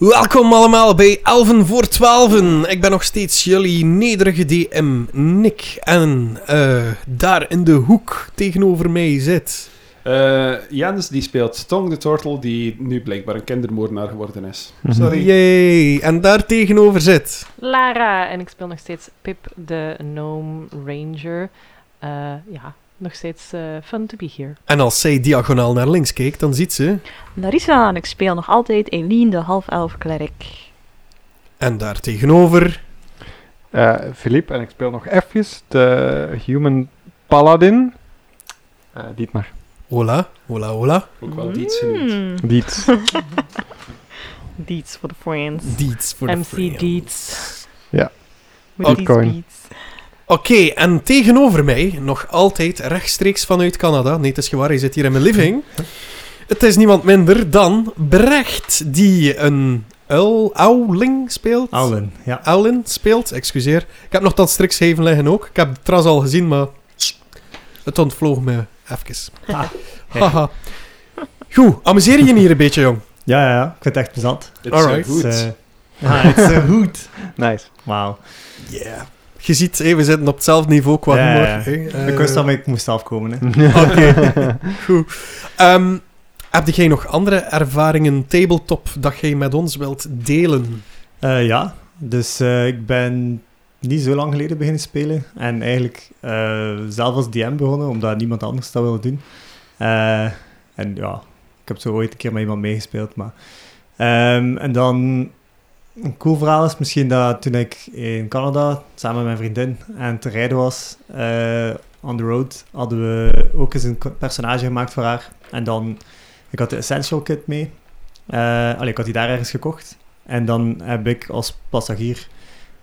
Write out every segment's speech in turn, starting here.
Welkom allemaal bij Elven voor Twaalfen. Ik ben nog steeds jullie nederige DM, Nick. En eh, daar in de hoek tegenover mij zit... Eh Jens die speelt Tong de Turtle, die nu blijkbaar een kindermoordenaar geworden is. Mhm. Sorry. Yay! En daar tegenover zit... Lara. En ik speel nog steeds Pip, de Gnome Ranger. Eh, ja, nog steeds eh, fun to be here. En als zij diagonaal naar links kijkt, dan ziet ze... Larissa en ik speel nog altijd Eline, de half-elf klerk. En daar tegenover... Eh, Philippe en ik speel nog even de Human Paladin. Eh Dietmar. Hola, hola, hola. Ook wel iets genoemd. Mm. Diet. Deets for the friends. Diets voor de MC friends. Deets. With Oh, these Oké, en tegenover mij, nog altijd rechtstreeks vanuit Canada. Nee, het is gewaar, hij zit hier in mijn living. Het is niemand minder dan Brecht, die een uil, auling speelt. Alan, ja. Aulin speelt, excuseer. Ik heb nog dat striks even liggen ook. Ik heb het trouwens al gezien, maar het ontvloog me even. Ah, Haha. Goed, amuseer je je hier een beetje, jong? Ja, ja, ja. Ik vind het echt plezant. Het is goed. Het is, eh, ah, het is zo goed. Nice. Wauw. Yeah. Je ziet, we zitten op hetzelfde niveau qua Ja, humor. Eh, ik wist dat ik moest afkomen. Hè. Oké, goed. Ehm, heb jij nog andere ervaringen tabletop dat jij met ons wilt delen? Eh, ja, dus eh, ik ben niet zo lang geleden beginnen spelen. En eigenlijk eh, zelf als DM begonnen, omdat niemand anders dat wilde doen. Eh, en ja, ik heb zo ooit een keer met iemand meegespeeld. Maar, Ehm, en dan, een cool verhaal is misschien dat toen ik in Canada samen met mijn vriendin aan het rijden was, eh, on the road, hadden we ook eens een personage gemaakt voor haar. En dan, ik had de Essential Kit mee. Eh, allee, ik had die daar ergens gekocht. En dan heb ik als passagier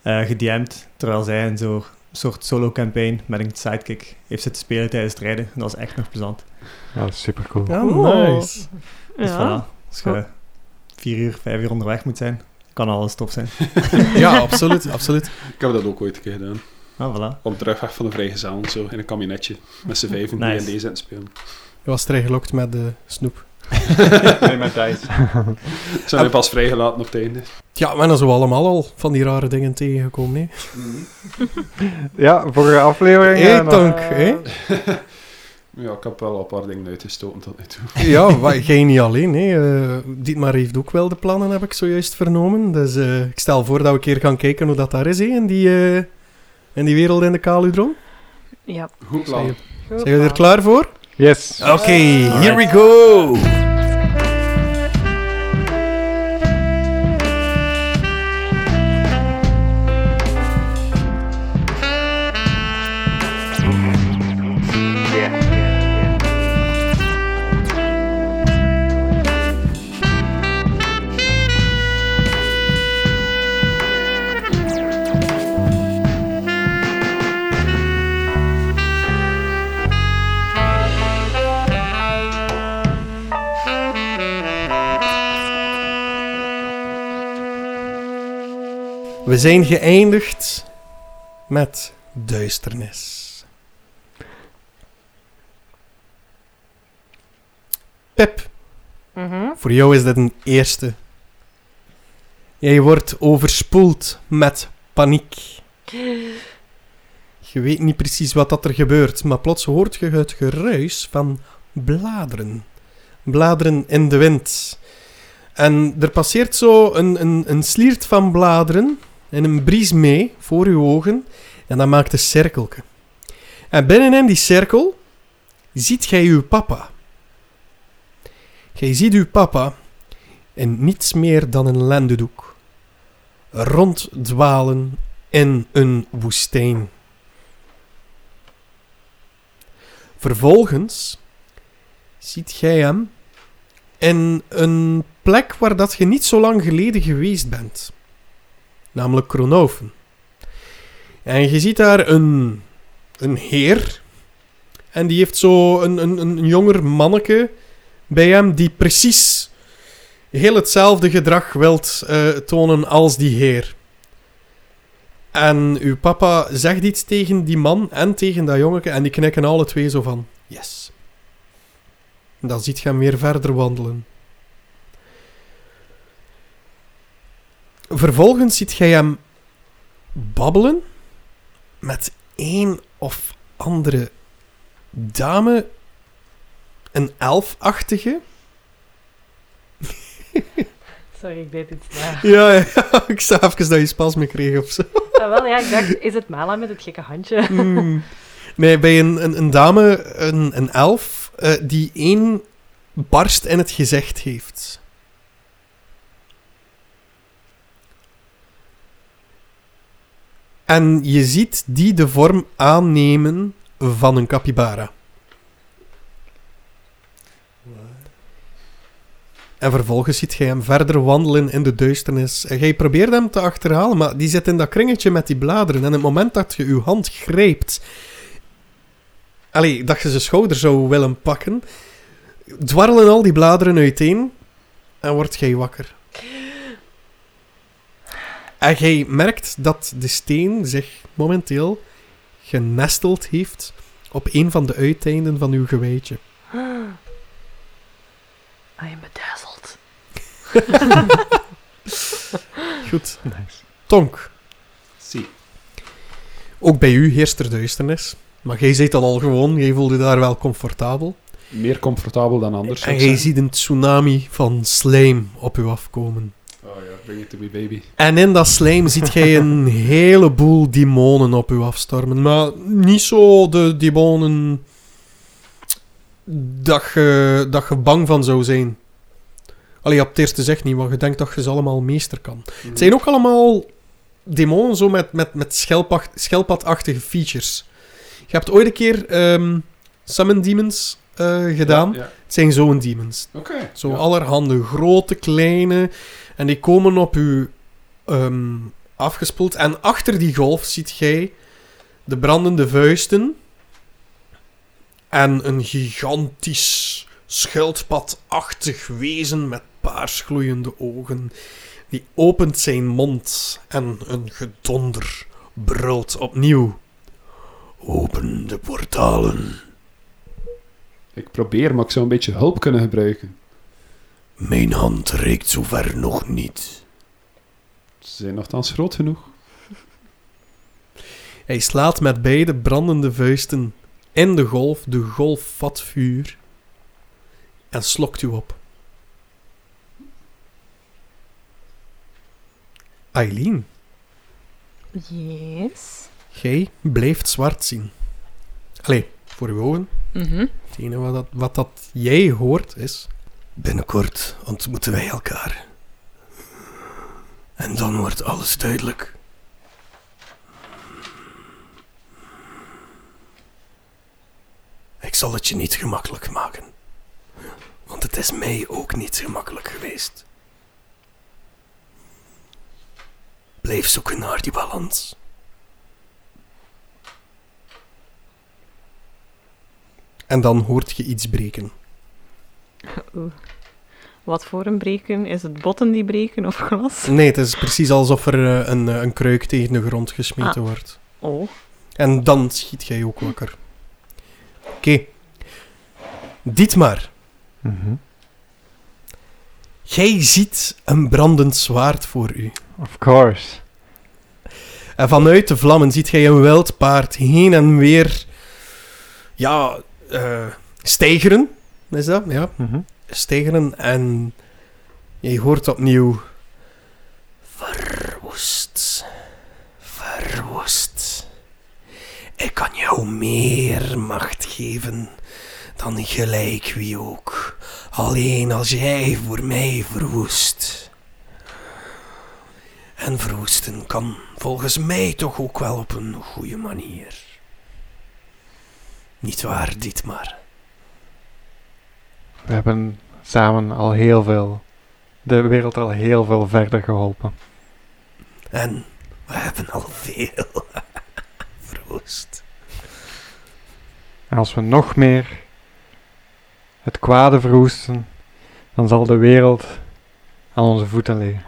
eh gedM'd, terwijl zij een zo, soort solo-campaign met een sidekick heeft zitten spelen tijdens het rijden. En dat was echt nog plezant. Ja, super cool. Ja, nice. Dus Ja. voilà, als je vier uur, vijf uur onderweg moet zijn, kan alles tof zijn. Ja, absoluut, absoluut. Ik heb dat ook ooit een keer gedaan. Ah, voilà. Op terugweg van de vrijgezel zo in een kabinetje. Met z'n vijven die Nice. in deze spelen. Je was gelokt met de snoep. nee, met. Ze zijn pas vrijgelaten op het einde. Ja, we zijn zo allemaal al van die rare dingen tegengekomen, hè. Ja, vorige aflevering. Hey, eh? Ja, ik heb wel een paar dingen uitgestoten tot nu toe. Ja, wa- jij niet alleen, hè. Eh, Dietmar heeft ook wel de plannen, heb ik zojuist vernomen. Dus eh, ik stel voor dat we een keer gaan kijken hoe dat daar is, hè, in die, eh, in die wereld in de Kaludron. Ja. Goed plan. Zijn Zijn jullie er klaar voor? Yes. Oké, here we go! We zijn geëindigd met duisternis. Pep, Mhm. voor jou is dit een eerste. Jij wordt overspoeld met paniek. Je weet niet precies wat dat er gebeurt, maar plots hoort je het geruis van bladeren. Bladeren in de wind. En er passeert zo een, een, een sliert van bladeren en een bries mee voor uw ogen. En dat maakt een cirkelke. En binnenin die cirkel ziet gij uw papa. Gij ziet uw papa in niets meer dan een lendendoek. Ronddwalen in een woestijn. Vervolgens ziet gij hem in een plek waar dat je niet zo lang geleden geweest bent. Namelijk Kronhoven. En je ziet daar een, een heer. En die heeft zo een, een, een jonger manneke bij hem die precies heel hetzelfde gedrag wilt eh, tonen als die heer. En uw papa zegt iets tegen die man en tegen dat jongeke en die knikken alle twee zo van yes. En dan ziet je hem weer verder wandelen. Vervolgens ziet jij hem babbelen met een of andere dame, een elfachtige. Sorry, ik deed iets na. Ja, ja, ik zag even dat je spasme kreeg of zo. Ah, wel, ja, ik dacht, is het Mala met het gekke handje? Hmm. Nee, bij een, een, een dame, een, een elf, eh, die één barst in het gezicht heeft. En je ziet die de vorm aannemen van een capybara. En vervolgens ziet jij hem verder wandelen in de duisternis. En jij probeert hem te achterhalen, maar die zit in dat kringetje met die bladeren. En het moment dat je je hand grijpt... Allee, dat je zijn schouder zou willen pakken... Dwarrelen al die bladeren uiteen... En word jij wakker. En jij merkt dat de steen zich momenteel genesteld heeft op een van de uiteinden van uw gewijtje. I am bedazzled. Goed. Nice. Tonk, Zie. ook bij u heerst er duisternis. Maar jij zit dan al gewoon, jij voelt je daar wel comfortabel. Meer comfortabel dan anders. En jij ziet een tsunami van slijm op u afkomen. Bring it to me, baby. En in dat slijm ziet jij een heleboel demonen op u afstormen. Maar niet zo de demonen dat je, dat je bang van zou zijn. Allee, op het eerste zegt niet, want je denkt dat je ze allemaal meester kan. Het zijn ook allemaal demonen zo met, met, met schelpacht- schelpadachtige features. Je hebt ooit een keer ehm, Summon Demons eh, gedaan. Ja, ja. Het zijn zo'n demons. Oké. Zo ja. allerhande grote, kleine. En die komen op u ehm, afgespoeld. En achter die golf ziet jij de brandende vuisten. En een gigantisch schildpadachtig wezen met paarsgloeiende ogen. Die opent zijn mond en een gedonder brult opnieuw. Open de portalen. Ik probeer, maar ik zou een beetje hulp kunnen gebruiken. Mijn hand reikt zover nog niet. Ze zijn nogthans groot genoeg. Hij slaat met beide brandende vuisten in de golf. De golf vat vuur en slokt u op. Eileen, Yes. jij blijft zwart zien. Allee, voor uw ogen. Mhm. Het enige wat dat, wat dat jij hoort is... Binnenkort ontmoeten wij elkaar. En dan wordt alles duidelijk. Ik zal het je niet gemakkelijk maken. Want het is mij ook niet gemakkelijk geweest. Blijf zoeken naar die balans. En dan hoort je iets breken. Oeh. Wat voor een breken? Is het botten die breken of glas? Nee, het is precies alsof er eh, een, eh, een kruik tegen de grond gesmeten wordt. Oh. En dan schiet jij ook wakker. Oké. Dietmar, Mhm. jij ziet een brandend zwaard voor u. Of course. En vanuit de vlammen ziet jij een wild paard heen en weer... Ja, eh stijgeren. Is dat? Ja, stijgeren. En je hoort opnieuw... Verwoest. Verwoest. Ik kan jou meer macht geven dan gelijk wie ook. Alleen als jij voor mij verwoest. En verwoesten kan volgens mij toch ook wel op een goede manier. Niet waar, Dietmar? We hebben samen al heel veel, de wereld al heel veel verder geholpen. En we hebben al veel verwoest. En als we nog meer het kwade verwoesten, dan zal de wereld aan onze voeten liggen.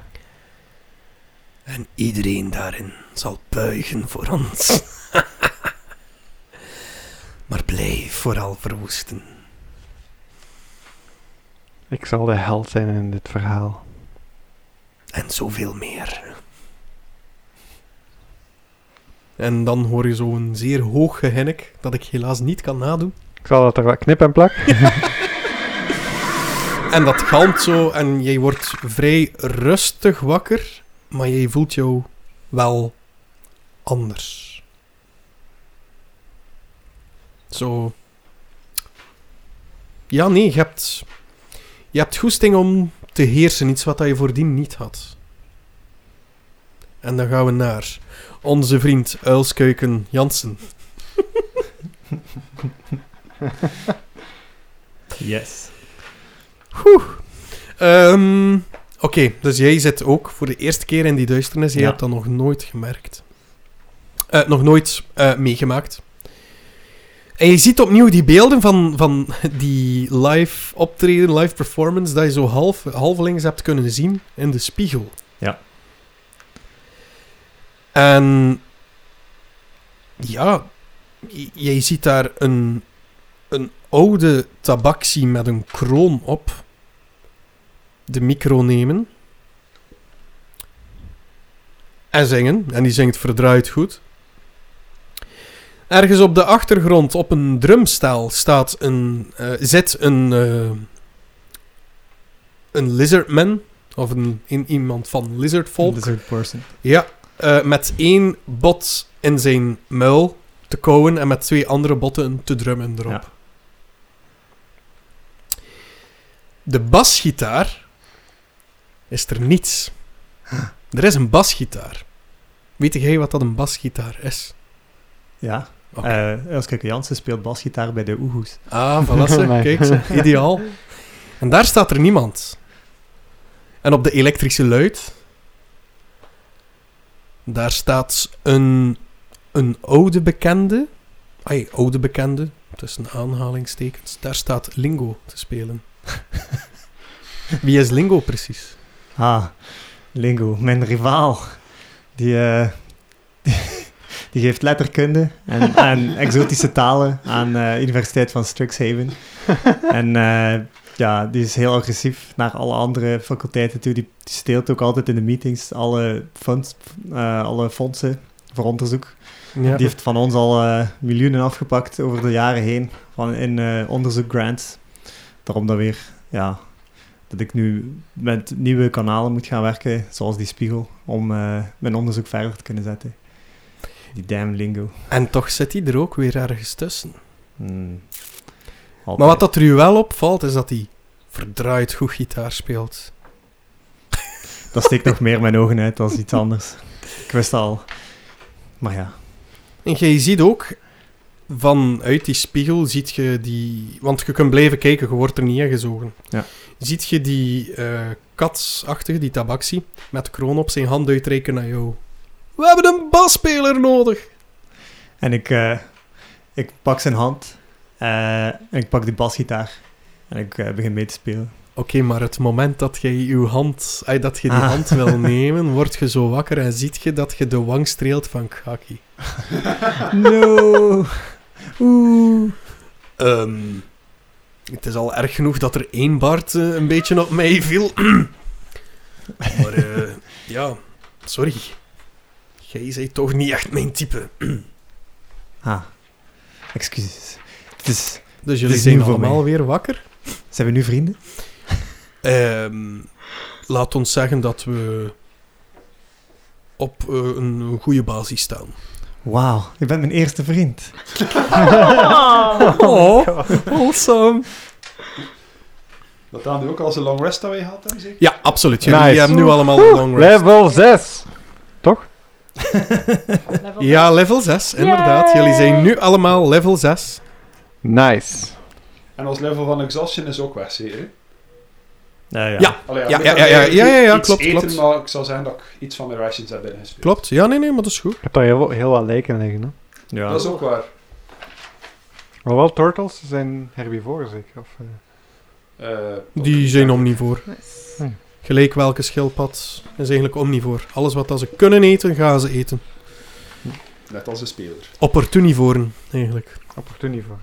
En iedereen daarin zal buigen voor ons. maar blijf vooral verwoesten. Ik zal de held zijn in dit verhaal. En zoveel meer. En dan hoor je zo'n zeer hoog gehinnik, dat ik helaas niet kan nadoen. Ik zal dat er wat knip en plak. En dat galmt zo en jij wordt vrij rustig wakker, maar jij voelt jou wel anders. Zo. Ja, nee, je hebt, je hebt goesting om te heersen, iets wat dat je voordien niet had. En dan gaan we naar onze vriend Uilskuiken Jansen. Yes. Ehm, Oké, dus jij zit ook voor de eerste keer in die duisternis. Jij Ja. hebt dat nog nooit gemerkt. Eh, nog nooit eh, meegemaakt. En je ziet opnieuw die beelden van, van die live optreden, live performance, dat je zo half, halvelings hebt kunnen zien in de spiegel. Ja. En ja, j- jij ziet daar een, een oude tabaxi met een kroon op de micro nemen en zingen. En die zingt verdraaid goed. Ergens op de achtergrond, op een drumstel, staat een, eh, zit een, eh, een lizardman. Of een, iemand van lizardvolk. Lizard person. Ja, eh, met één bot in zijn muil te kauwen en met twee andere botten te drummen erop. Ja. De basgitaar is er niets. Er is een basgitaar. Weet jij wat dat een basgitaar is? Ja. Oké. Eh Elske Jansen speelt basgitaar bij de Oehoes. Ah, voilà, kijk ze. Ideaal. En daar staat er niemand. En op de elektrische luid... Daar staat een, een oude bekende... Ai, oude bekende, tussen aanhalingstekens. Daar staat Lingo te spelen. Wie is Lingo precies? Ah, Lingo, mijn rivaal. Die, eh, die geeft letterkunde en, en exotische talen aan de Universiteit van Strixhaven. en eh, ja, die is heel agressief naar alle andere faculteiten toe. Die, die steelt ook altijd in de meetings alle, funds, eh, alle fondsen voor onderzoek. Ja. Die heeft van ons al eh, miljoenen afgepakt over de jaren heen van in eh, onderzoekgrants. Daarom dat weer, ja, dat ik nu met nieuwe kanalen moet gaan werken, zoals die spiegel, om eh, mijn onderzoek verder te kunnen zetten. Die damn lingo. En toch zit hij er ook weer ergens tussen. Hmm. Maar wat dat er u wel opvalt, is dat hij verdraaid goed gitaar speelt. Dat steekt nog meer mijn ogen uit als iets anders. Ik wist al. Maar ja. En je ziet ook, vanuit die spiegel, ziet je die... Want je kunt blijven kijken, je wordt er niet ingezogen. Ja. Ziet je die eh katsachtige, die tabaxi, met kroon op zijn hand uitreiken naar jou. We hebben een basspeler nodig! En ik, eh, ik pak zijn hand eh, en ik pak die basgitaar en ik eh, begin mee te spelen. Oké, maar het moment dat jij uw hand, dat je die Ah. hand wil nemen, word je zo wakker en ziet je dat je de wang streelt van Kaki. No! Oeh. Ehm, het is al erg genoeg dat er één Bart eh, een beetje op mij viel. maar ja, sorry. Jij zei toch niet echt mijn type. Ah, excuses. Het is, Dus jullie is zijn allemaal weer wakker. zijn we nu vrienden? Ehm, laat ons zeggen dat we op eh, een, goede basis staan. Wauw, je bent mijn eerste vriend. Oh, awesome. Dat dan nu ook al een long rest dat wij gehad hebben, zeker? Ja, absoluut. Jullie Nice. hebben nu allemaal een long rest. Level 6. Toch? Level Ja, level 6, inderdaad. Jullie zijn nu allemaal level 6. Nice. En ons level van exhaustion is ook weg, zeker? Eh, Ja. Allee, Ja, ja, ja, ja, ja, ja, klopt, eten, klopt. maar ik zal zeggen dat ik iets van mijn rations heb binnengespeeld. Klopt. Ja, nee, nee, maar dat is goed. Ik heb daar heel, heel wat lijken liggen. Hè. Ja. Dat is ook waar. Maar wel turtles zijn herbivoren zeker. Of, eh, Eh, Die zijn omnivoor. Nice. Gelijk welke schildpad is eigenlijk omnivoor. Alles wat dat ze kunnen eten, gaan ze eten. Net als een speler. Opportunivoren, eigenlijk. opportunivoor.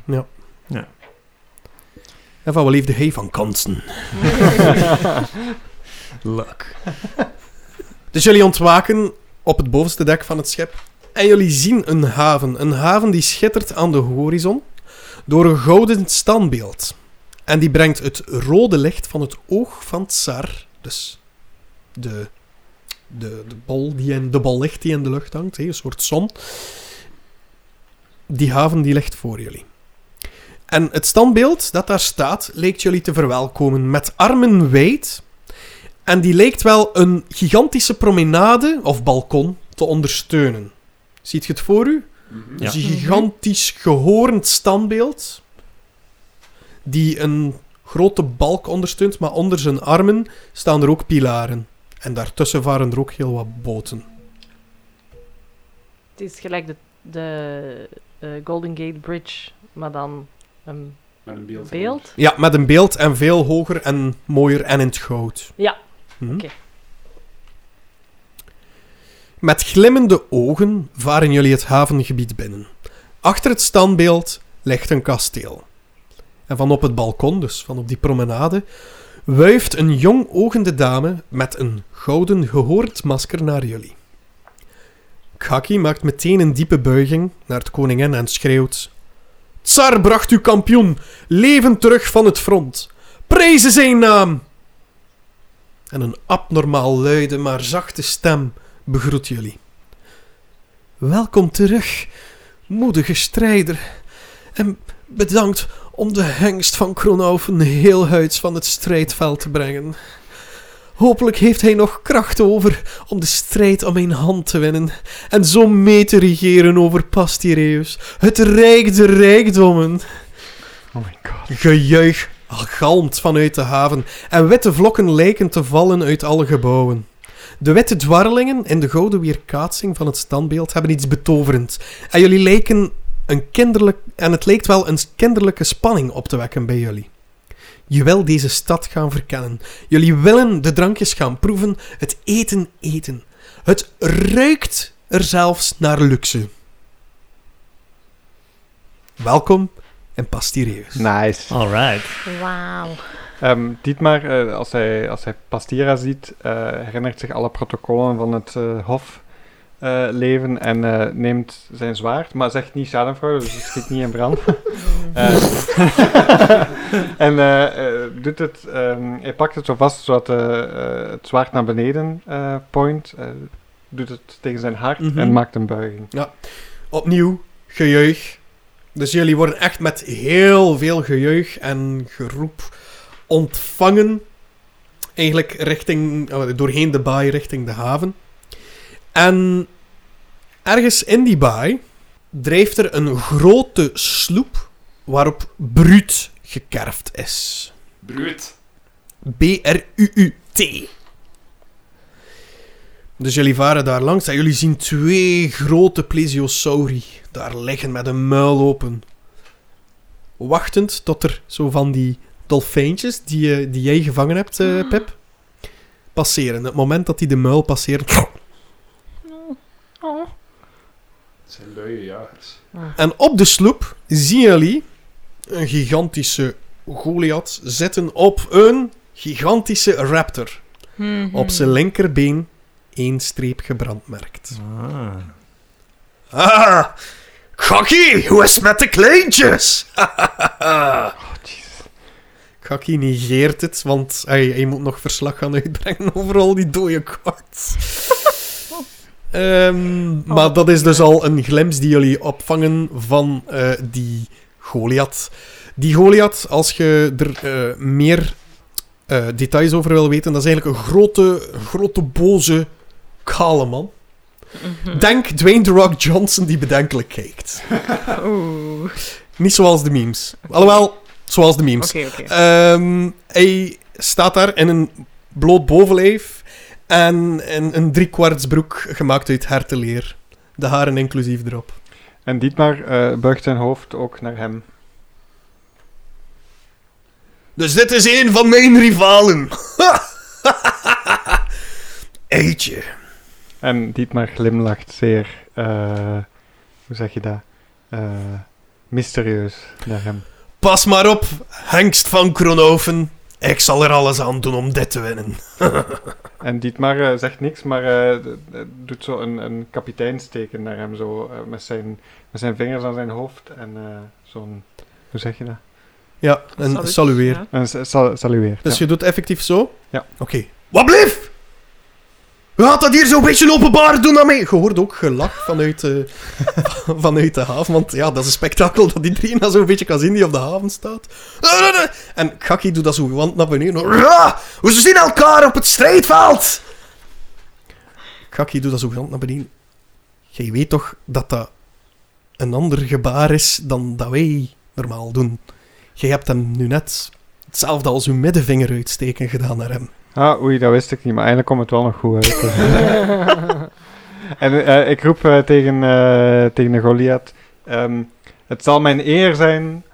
En van wat leefde hij van kansen? Luck. Dus jullie ontwaken op het bovenste dek van het schip. En jullie zien een haven. Een haven die schittert aan de horizon door een gouden standbeeld. En die brengt het rode licht van het oog van Tsar. Dus de, de, de, bol die in, de bol licht die in de lucht hangt. Een soort zon. Die haven die ligt voor jullie. En het standbeeld dat daar staat, leek jullie te verwelkomen met armen wijd. En die leek wel een gigantische promenade of balkon te ondersteunen. Ziet je het voor u? Mhm. Dus een gigantisch gehoornd standbeeld. Die een grote balk ondersteunt, maar onder zijn armen staan er ook pilaren. En daartussen varen er ook heel wat boten. Het is gelijk de, de eh, Golden Gate Bridge, maar dan een Met een beeld. beeld. Ja, met een beeld en veel hoger en mooier en in het goud. Ja, Hm. Oké. Met glimmende ogen varen jullie het havengebied binnen. Achter het standbeeld ligt een kasteel. En van op het balkon, dus van op die promenade, wuift een jong ogende dame met een gouden gehoord masker naar jullie. Khaki maakt meteen een diepe buiging naar het koningin en schreeuwt: Tsar bracht uw kampioen levend terug van het front. Prezen zijn naam! En een abnormaal luide, maar zachte stem begroet jullie. Welkom terug, moedige strijder. En bedankt om de hengst van Kronaufen heel huids van het strijdveld te brengen. Hopelijk heeft hij nog kracht over om de strijd om mijn hand te winnen en zo mee te regeren over Pastireus, het rijk der rijkdommen. Oh my god. Gejuich galmt vanuit de haven en witte vlokken lijken te vallen uit alle gebouwen. De witte dwarrelingen in de gouden weerkaatsing van het standbeeld hebben iets betoverend. En jullie lijken een kinderlijk... En het lijkt wel een kinderlijke spanning op te wekken bij jullie. Je wil deze stad gaan verkennen. Jullie willen de drankjes gaan proeven, het eten eten. Het ruikt er zelfs naar luxe. Welkom in Pastireus. Nice. Alright. Wauw. Ehm, Dietmar, eh, als, hij, als hij Pastira ziet, eh, herinnert zich alle protocollen van het eh, hofleven en eh, neemt zijn zwaard, maar zegt niet schadenfraude, dus het schiet niet in brand. Eh, en doet het, ehm, hij pakt het zo vast zodat het zwaard naar beneden eh, point, eh, doet het tegen zijn hart Mhm. en maakt een buiging. Opnieuw gejuich. Dus jullie worden echt met heel veel gejuich en geroep ontvangen. Eigenlijk richting, doorheen de baai richting de haven. En ergens in die baai drijft er een grote sloep waarop Bruut gekerfd is. Bruut. B-R-U-U-T. Dus jullie varen daar langs en jullie zien twee grote plesiosauri daar liggen met een muil open. Wachtend tot er zo van die dolfijntjes die, je- die jij gevangen hebt, eh, Pip, passeren. Het moment dat die de muil passeren. Oh. Het zijn luie jagers. En op de sloep zien jullie een gigantische Goliath zitten op een gigantische raptor. Mhm. Op zijn linkerbeen één streep gebrandmerkt. Ah. Ah, Gakkie, hoe is het met de kleintjes? Oh, negeert het, want hij, hij moet nog verslag gaan uitbrengen over al die dode Ehm, maar dat is dus al een glimps die jullie opvangen van eh, die Goliath. Die Goliath, als je er eh, meer eh, details over wil weten, dat is eigenlijk een grote, grote boze, kale man. Mhm. Denk Dwayne The Rock Johnson die bedenkelijk kijkt. Oeh. Niet zoals de memes. Alhoewel, zoals de memes. Oké, oké. Ehm, hij staat daar in een bloot bovenlijf en in een driekwartsbroek gemaakt uit hertenleer. De haren inclusief erop. En Dietmar eh, buigt zijn hoofd ook naar hem. Dus dit is een van mijn rivalen. Eetje. En Dietmar glimlacht zeer, eh, hoe zeg je dat, Eh, mysterieus naar hem. Pas maar op, hengst van Kronhoven. Ik zal er alles aan doen om dit te winnen. En Dietmar eh, zegt niks, maar eh, doet zo een, een kapiteinsteken naar hem, zo eh, met, zijn, met zijn vingers aan zijn hoofd en eh, zo'n, hoe zeg je dat? Ja, en Salut. salueer. Ja. Een sa- sa- salueer. Dus ja. je doet effectief zo? Ja. Oké. Wat blief? We gaat dat hier zo'n beetje openbaar doen aan mij. Je hoort ook gelach vanuit, eh, vanuit de haven. Want ja, dat is een spektakel dat iedereen dat zo'n beetje kan zien die op de haven staat. En Gaki doet dat zo gewand naar beneden. We zien elkaar op het strijdveld! Gaki doet dat zo gewand naar beneden. Jij weet toch dat dat een ander gebaar is dan dat wij normaal doen. Jij hebt hem nu net hetzelfde als uw middenvinger uitsteken gedaan naar hem. Ah, oei, dat wist ik niet, maar eigenlijk komt het wel nog goed uit. en eh, ik roep eh, tegen, eh, tegen de Goliath, ehm, het zal mijn eer zijn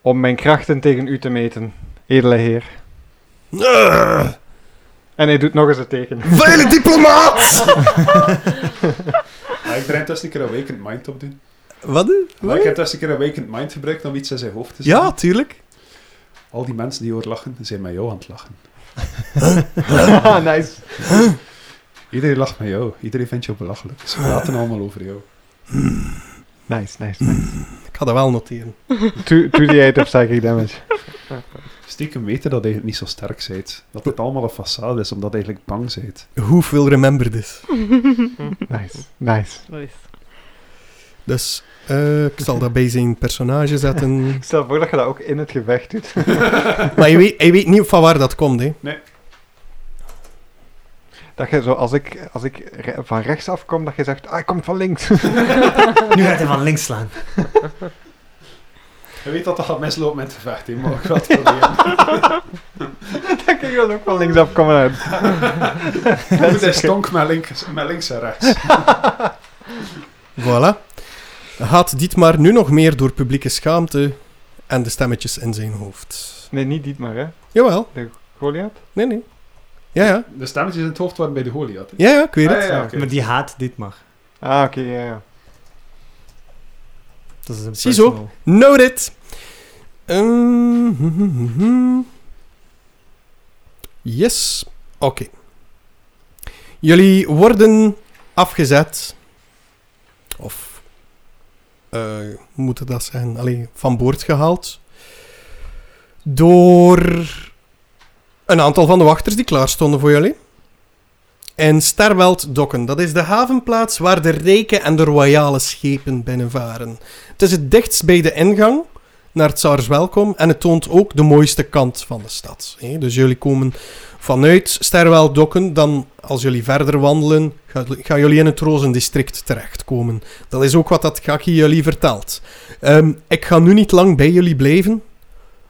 om mijn krachten tegen u te meten, edele heer. Uh, En hij doet nog eens het teken. vuile diplomaat! Maar ik er intussen een keer Awakened Mind op doen. Wat? Maar wat? ik heb intussen een keer Awakened Mind gebruikt om iets in zijn hoofd te Ja, zetten. tuurlijk. Al die mensen die hoor lachen, zijn met jou aan het lachen. nice. Iedereen lacht met jou. Iedereen vindt jou belachelijk. Ze praten allemaal over jou. Nice, nice, nice. Ik ga dat wel noteren. 2d8 of psychic damage. Stiekem weten dat je eigenlijk niet zo sterk bent. Dat het allemaal een façade is, omdat je eigenlijk bang bent. Hoeveel remember this? Nice, nice. Nice. Dus eh, ik zal dat bij zijn personage zetten. Stel voor dat je dat ook in het gevecht doet. maar je weet, hij weet niet van waar dat komt, hè. Dat je zo, als ik, als ik re- van rechts afkom, dat je zegt, ah, hij komt van links. Nu gaat hij van links slaan. Je weet dat dat gaat mislopen met het gevecht, hè, maar ik ga het proberen. dat kan je dan ook van links afkomen uit. Goed, hij stonk met links, met links en rechts. Voilà. Gaat Dietmar nu nog meer door publieke schaamte en de stemmetjes in zijn hoofd? Nee, niet Dietmar, hè. Jawel. Goliath? Nee, nee. Ja, ja. De stemmetjes in het hoofd waren bij de Goliath. hè. Ja, ja, ik weet Ah, het. ja, ja, oké. Maar die haat dit maar. Ah, oké, ja, ja. Dat is een Ziezo. personal. Noted. Ehm, hm, hm, hm, hm. Yes. Oké. Jullie worden afgezet. Of. Eh, hoe moet ik dat zeggen? Allee, van boord gehaald. Door. Een aantal van de wachters die klaar stonden voor jullie. En Sterweld Dokken, dat is de havenplaats waar de rijke en de royale schepen binnenvaren. Het is het dichtst bij de ingang naar het Tsars Welkom en het toont ook de mooiste kant van de stad. hè. Dus jullie komen vanuit Sterwel Dokken, dan als jullie verder wandelen, ga- gaan jullie in het Rozendistrict terechtkomen. Dat is ook wat dat Gaki jullie vertelt. Ehm, ik ga nu niet lang bij jullie blijven,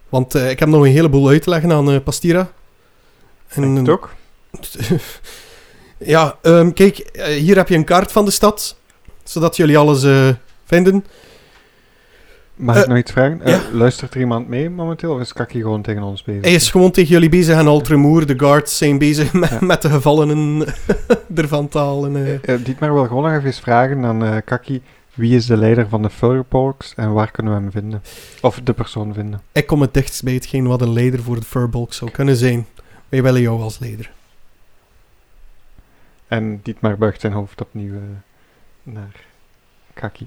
want eh, ik heb nog een heleboel uit te leggen aan eh, Pastira. Het ook. Ja, ehm, kijk, eh, hier heb je een kaart van de stad, zodat jullie alles vinden. Mag ik Eh, nog iets vragen? Eh. Luistert er iemand mee momenteel, of is Kaki gewoon tegen ons bezig? Hij is gewoon tegen jullie bezig en Altremoer, de guards, zijn bezig met, Ja. met de gevallenen ervan te halen. Eh, eh, Dietmar wil gewoon nog even vragen aan Kaki, wie is de leider van de Furbolgs en waar kunnen we hem vinden? Of de persoon vinden? Ik kom het dichtst bij hetgeen wat een leider voor de Furbolg zou kunnen zijn. Wij willen jou als leider. En Dietmar buigt zijn hoofd opnieuw naar Kaki.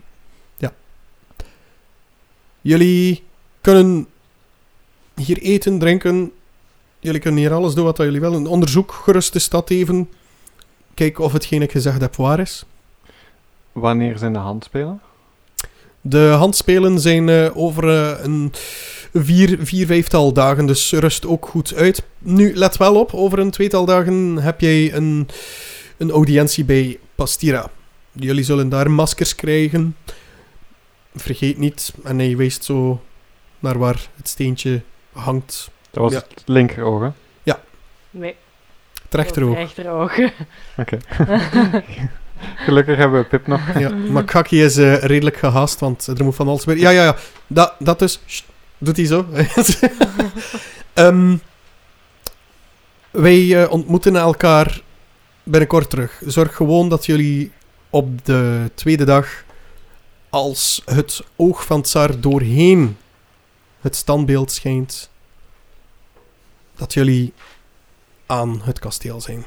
Jullie kunnen hier eten, drinken. Jullie kunnen hier alles doen wat jullie willen. Onderzoek gerust de stad even. Kijk of hetgeen ik gezegd heb waar is. Wanneer zijn de handspelen? De handspelen zijn eh, over eh, een vier, vier, vijftal dagen, dus rust ook goed uit. Nu, let wel op, over een tweetal dagen heb jij een, een audiëntie bij Pastira. Jullie zullen daar maskers krijgen. Vergeet niet, en hij wijst zo naar waar het steentje hangt. Dat was Ja. het linkeroog, hè? Nee, Het rechteroog. rechteroog. Oké. Gelukkig hebben we Pip nog. Ja, maar Kaki is eh, redelijk gehaast, want er moet van alles weer... Ja, ja, ja. Dat, dat dus... Sst, doet hij zo. Ehm, wij eh, ontmoeten elkaar binnenkort terug. Zorg gewoon dat jullie op de tweede dag, als het oog van Tsar doorheen het standbeeld schijnt, dat jullie aan het kasteel zijn.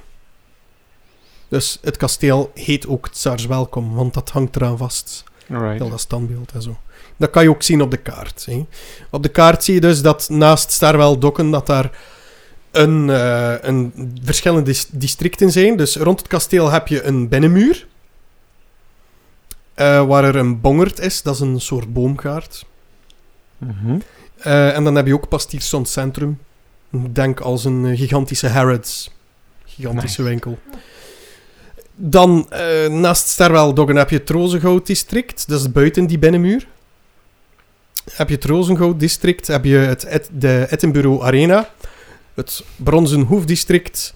Dus het kasteel heet ook Tsars Welkom, want dat hangt eraan vast. Alright. Heel dat standbeeld en zo. Dat kan je ook zien op de kaart. Hè. Op de kaart zie je dus dat naast Starwell Dokken dat daar een, eh, een verschillende dis- districten zijn. Dus rond het kasteel heb je een binnenmuur. Eh, waar er een bongert is, dat is een soort boomgaard. Mhm. Eh, en dan heb je ook Pastiersson Centrum. Denk als een eh, gigantische Harrods. Gigantische Nice. winkel. Dan eh, naast Sterwell Doggen heb je het Rozengoud district. Dat is buiten die binnenmuur. Heb je het Rozengoud district. Heb je het, Et- de Edinburgh Arena. Het Bronzen Hoefdistrict.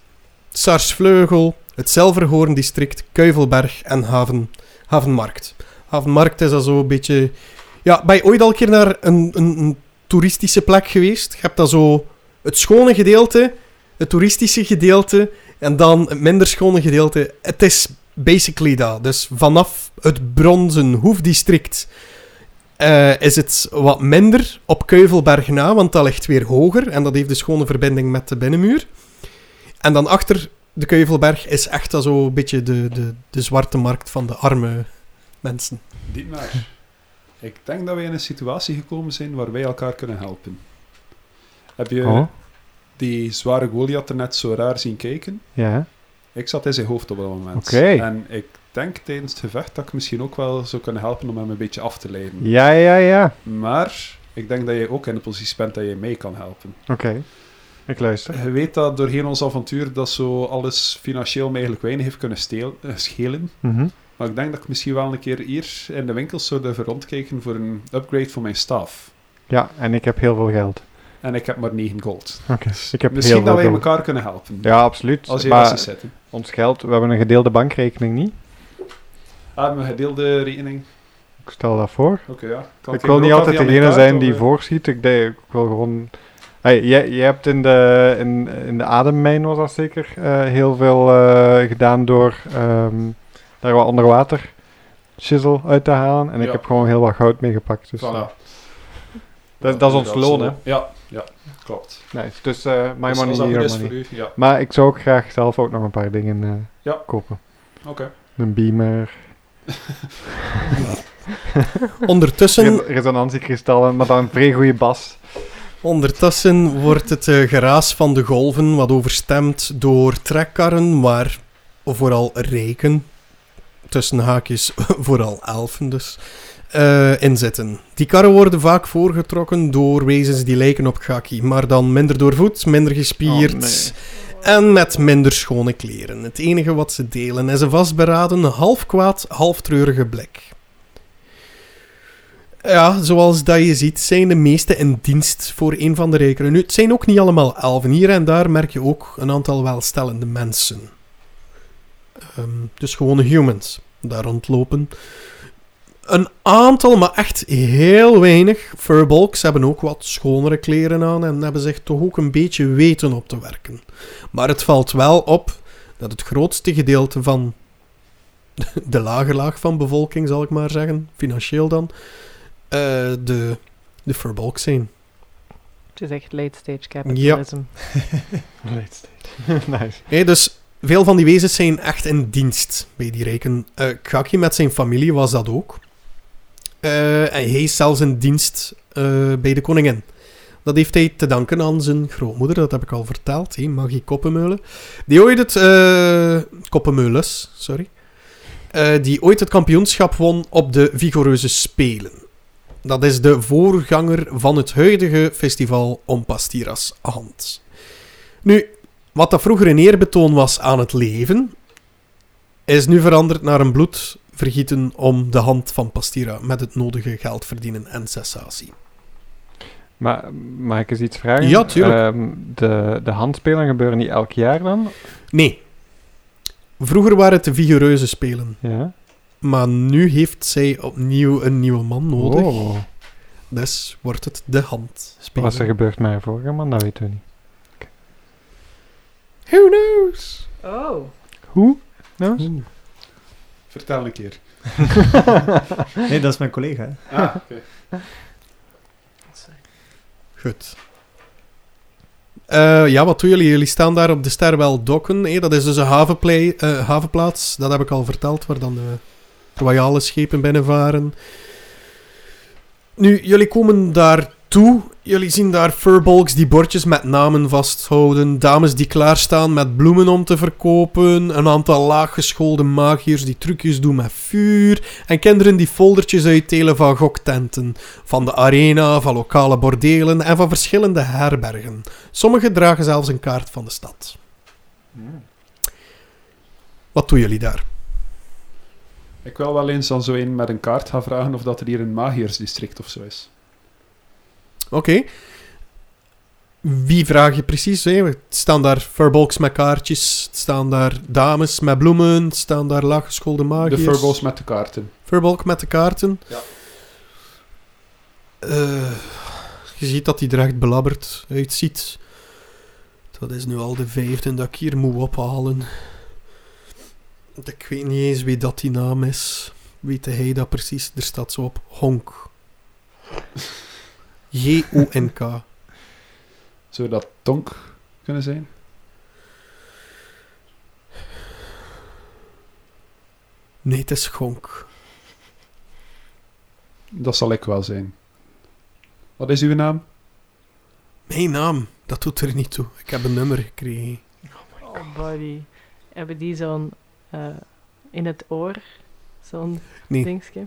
Sarsvleugel. Het Zilverhoorn district. Kuivelberg en Haven, Havenmarkt. Havenmarkt is al zo een beetje... Ja, ben je ooit al een keer naar een, een, een toeristische plek geweest? Je hebt dan zo het schone gedeelte, het toeristische gedeelte en dan het minder schone gedeelte. Het is basically dat. Dus vanaf het Bronzen Hoefdistrict eh, is het wat minder op Keuvelberg na, want dat ligt weer hoger en dat heeft de schone verbinding met de binnenmuur. En dan achter de Keuvelberg is echt dat zo een beetje de, de, de zwarte markt van de arme mensen. Dietmar, ik denk dat wij in een situatie gekomen zijn waar wij elkaar kunnen helpen. Heb je Oh, die zware Goliath er net zo raar zien kijken? ja. Ik zat in zijn hoofd op dat moment. Oké. En ik denk tijdens het gevecht dat ik misschien ook wel zou kunnen helpen om hem een beetje af te leiden. Ja, ja, ja. Maar ik denk dat je ook in de positie bent dat je mee kan helpen. Oké. Ik luister. Je weet dat doorheen ons avontuur dat zo alles financieel me eigenlijk weinig heeft kunnen steel, eh, schelen. Mhm. Maar ik denk dat ik misschien wel een keer hier in de winkels zou durven rondkijken voor een upgrade voor mijn staf. Ja, en ik heb heel veel geld. En ik heb maar 9 gold. Oké. Ik heb Misschien heel dat wij elkaar kunnen helpen. Ja, absoluut. Als je maar ons geld, we hebben een gedeelde bankrekening niet. Ah, mijn gedeelde rekening. Ik stel dat voor. Oké, ja. Kan ik wil niet al altijd degene zijn of, die eh? voorschiet. Ik, denk, ik wil gewoon... Hey, jij, jij hebt in de, in, in de ademmijn, was dat zeker, eh, heel veel eh, gedaan door ehm, daar wat onder water chisel uit te halen. En ik heb gewoon heel wat goud meegepakt. Dus, Voilà. eh, dat, dat is ons loon, hè. Ja, ja, klopt. Nice. Dus eh my Dus money, your is money. voor u, ja. Maar ik zou ook graag zelf ook nog een paar dingen eh, Ja. kopen. Oké. Een beamer, Ondertussen res- resonantiekristallen, maar dan een vrij goede bas. Ondertussen wordt het eh, geraas van de golven wat overstemd door trekkarren, waar vooral rijken, tussen haakjes vooral elfen dus, eh, in zitten. Die karren worden vaak voorgetrokken door wezens die lijken op Gaki, maar dan minder doorvoed, minder gespierd Oh, en met minder schone kleren. Het enige wat ze delen is een vastberaden, half kwaad, half treurige blik. Ja, zoals dat je ziet, zijn de meeste in dienst voor een van de rijkeren. Nu, het zijn ook niet allemaal elfen. Hier en daar merk je ook een aantal welstellende mensen. Ehm, dus gewone humans daar rondlopen. Een aantal, maar echt heel weinig, furbolks hebben ook wat schonere kleren aan en hebben zich toch ook een beetje weten op te werken. Maar het valt wel op dat het grootste gedeelte van de lage laag van bevolking, zal ik maar zeggen, financieel dan, de, de furbolks zijn. Het is echt late stage capitalism. Late stage. nice. Hé, dus veel van die wezens zijn echt in dienst bij die rijken. Eh Gaki met zijn familie was dat ook. Eh, en hij is zelfs in dienst eh, bij de koningin. Dat heeft hij te danken aan zijn grootmoeder, dat heb ik al verteld, hè, Magie Koppenmeulen. Die ooit het... eh Koppenmeulens, sorry. Eh, die ooit het kampioenschap won op de Vigoreuze Spelen. Dat is de voorganger van het huidige festival om Pastiras hand. Nu, wat dat vroeger een eerbetoon was aan het leven, is nu veranderd naar een bloedvergieten om de hand van Pastira met het nodige geld verdienen en cessatie. Maar mag ik eens iets vragen? Ja, tuurlijk. Ehm, de, de handspelen gebeuren niet elk jaar dan? Nee. Vroeger waren het de vigoureuze spelen, Ja. Maar nu heeft zij opnieuw een nieuwe man nodig. Oh. Dus wordt het de hand spelen. Wat is er gebeurd met haar vorige man? Dat weten we niet. Who knows? Oh. Hoe? Nou? Oeh. Vertel een keer. Nee, dat is mijn collega. hè. Ah, oké. Goed. Eh, ja, wat doen jullie? Jullie staan daar op de Sterwell Dokken. hè. Dat is dus een havenplei- eh, havenplaats. Dat heb ik al verteld, waar dan de royale schepen binnenvaren. Nu, jullie komen daar toe. Jullie zien daar furbolgs die bordjes met namen vasthouden. Dames die klaarstaan met bloemen om te verkopen. Een aantal laaggeschoolde magiërs die trucjes doen met vuur. En kinderen die foldertjes uitdelen van goktenten. Van de arena, van lokale bordelen en van verschillende herbergen. Sommigen dragen zelfs een kaart van de stad. Wat doen jullie daar? Ik wil wel eens aan zo een met een kaart gaan vragen of dat er hier een magiersdistrict of zo is. Oké. Wie vraag je precies? Hè? Staan daar furbolgs met kaartjes. Staan daar dames met bloemen. Staan daar laaggeschoolde De magiërs. furballs met de kaarten. Furbolg met de kaarten. Ja. Eh, je ziet dat hij er echt belabberd uitziet. Dat is nu al de vijfde dat ik hier moet ophalen. Ik weet niet eens wie dat die naam is. Weet hij dat precies? Er staat zo op. Honk. J-O-N-K. Zou dat Tonk kunnen zijn? Nee, het is Gonk. Dat zal ik wel zijn. Wat is uw naam? Mijn naam, dat doet er niet toe. Ik heb een nummer gekregen. Oh, buddy. Hebben die zo'n eh, in het oor? Zo'n Nee. dingetje?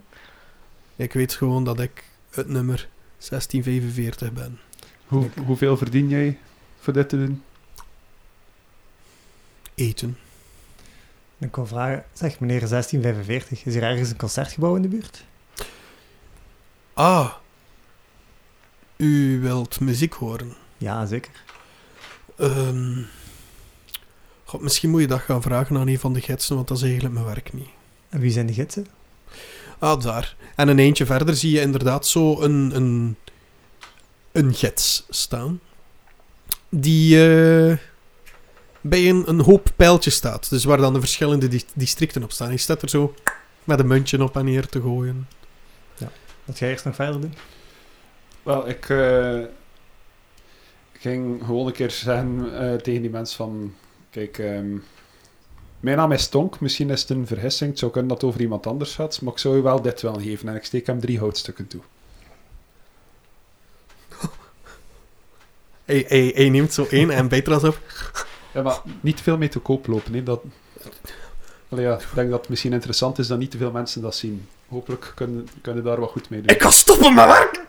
Ik weet gewoon dat ik het nummer 1645 ben. Hoe, hoeveel verdien jij voor dit te doen? Eten. Ik wil vragen, zeg meneer 1645, is hier ergens een concertgebouw in de buurt? Ah. U wilt muziek horen. Ja, zeker. Ehm God, misschien moet je dat gaan vragen aan een van de gidsen, want dat is eigenlijk mijn werk niet. En wie zijn de gidsen? Ah, daar. En een eentje verder zie je inderdaad zo een, een, een gids staan. Die eh, bij een, een hoop pijltjes staat. Dus waar dan de verschillende di- districten op staan. Hij staat er zo met een muntje op en neer te gooien. Wat ga je eerst nog verder doen? Wel, ik eh, ging gewoon een keer zeggen eh, tegen die mensen van... Kijk, ehm, mijn naam is Tonk. Misschien is het een vergissing. Het zou kunnen dat het over iemand anders gaat. Maar ik zou u wel dit wel geven. En ik steek hem drie houtstukken toe. Hij, hij, hij neemt zo één en bijt er als op. Ja, maar niet veel mee te koop lopen. Hè. Dat... Allee, ja, ik denk dat het misschien interessant is dat niet te veel mensen dat zien. Hopelijk kunnen, kunnen daar wat goed mee doen. Ik ga stoppen met werk!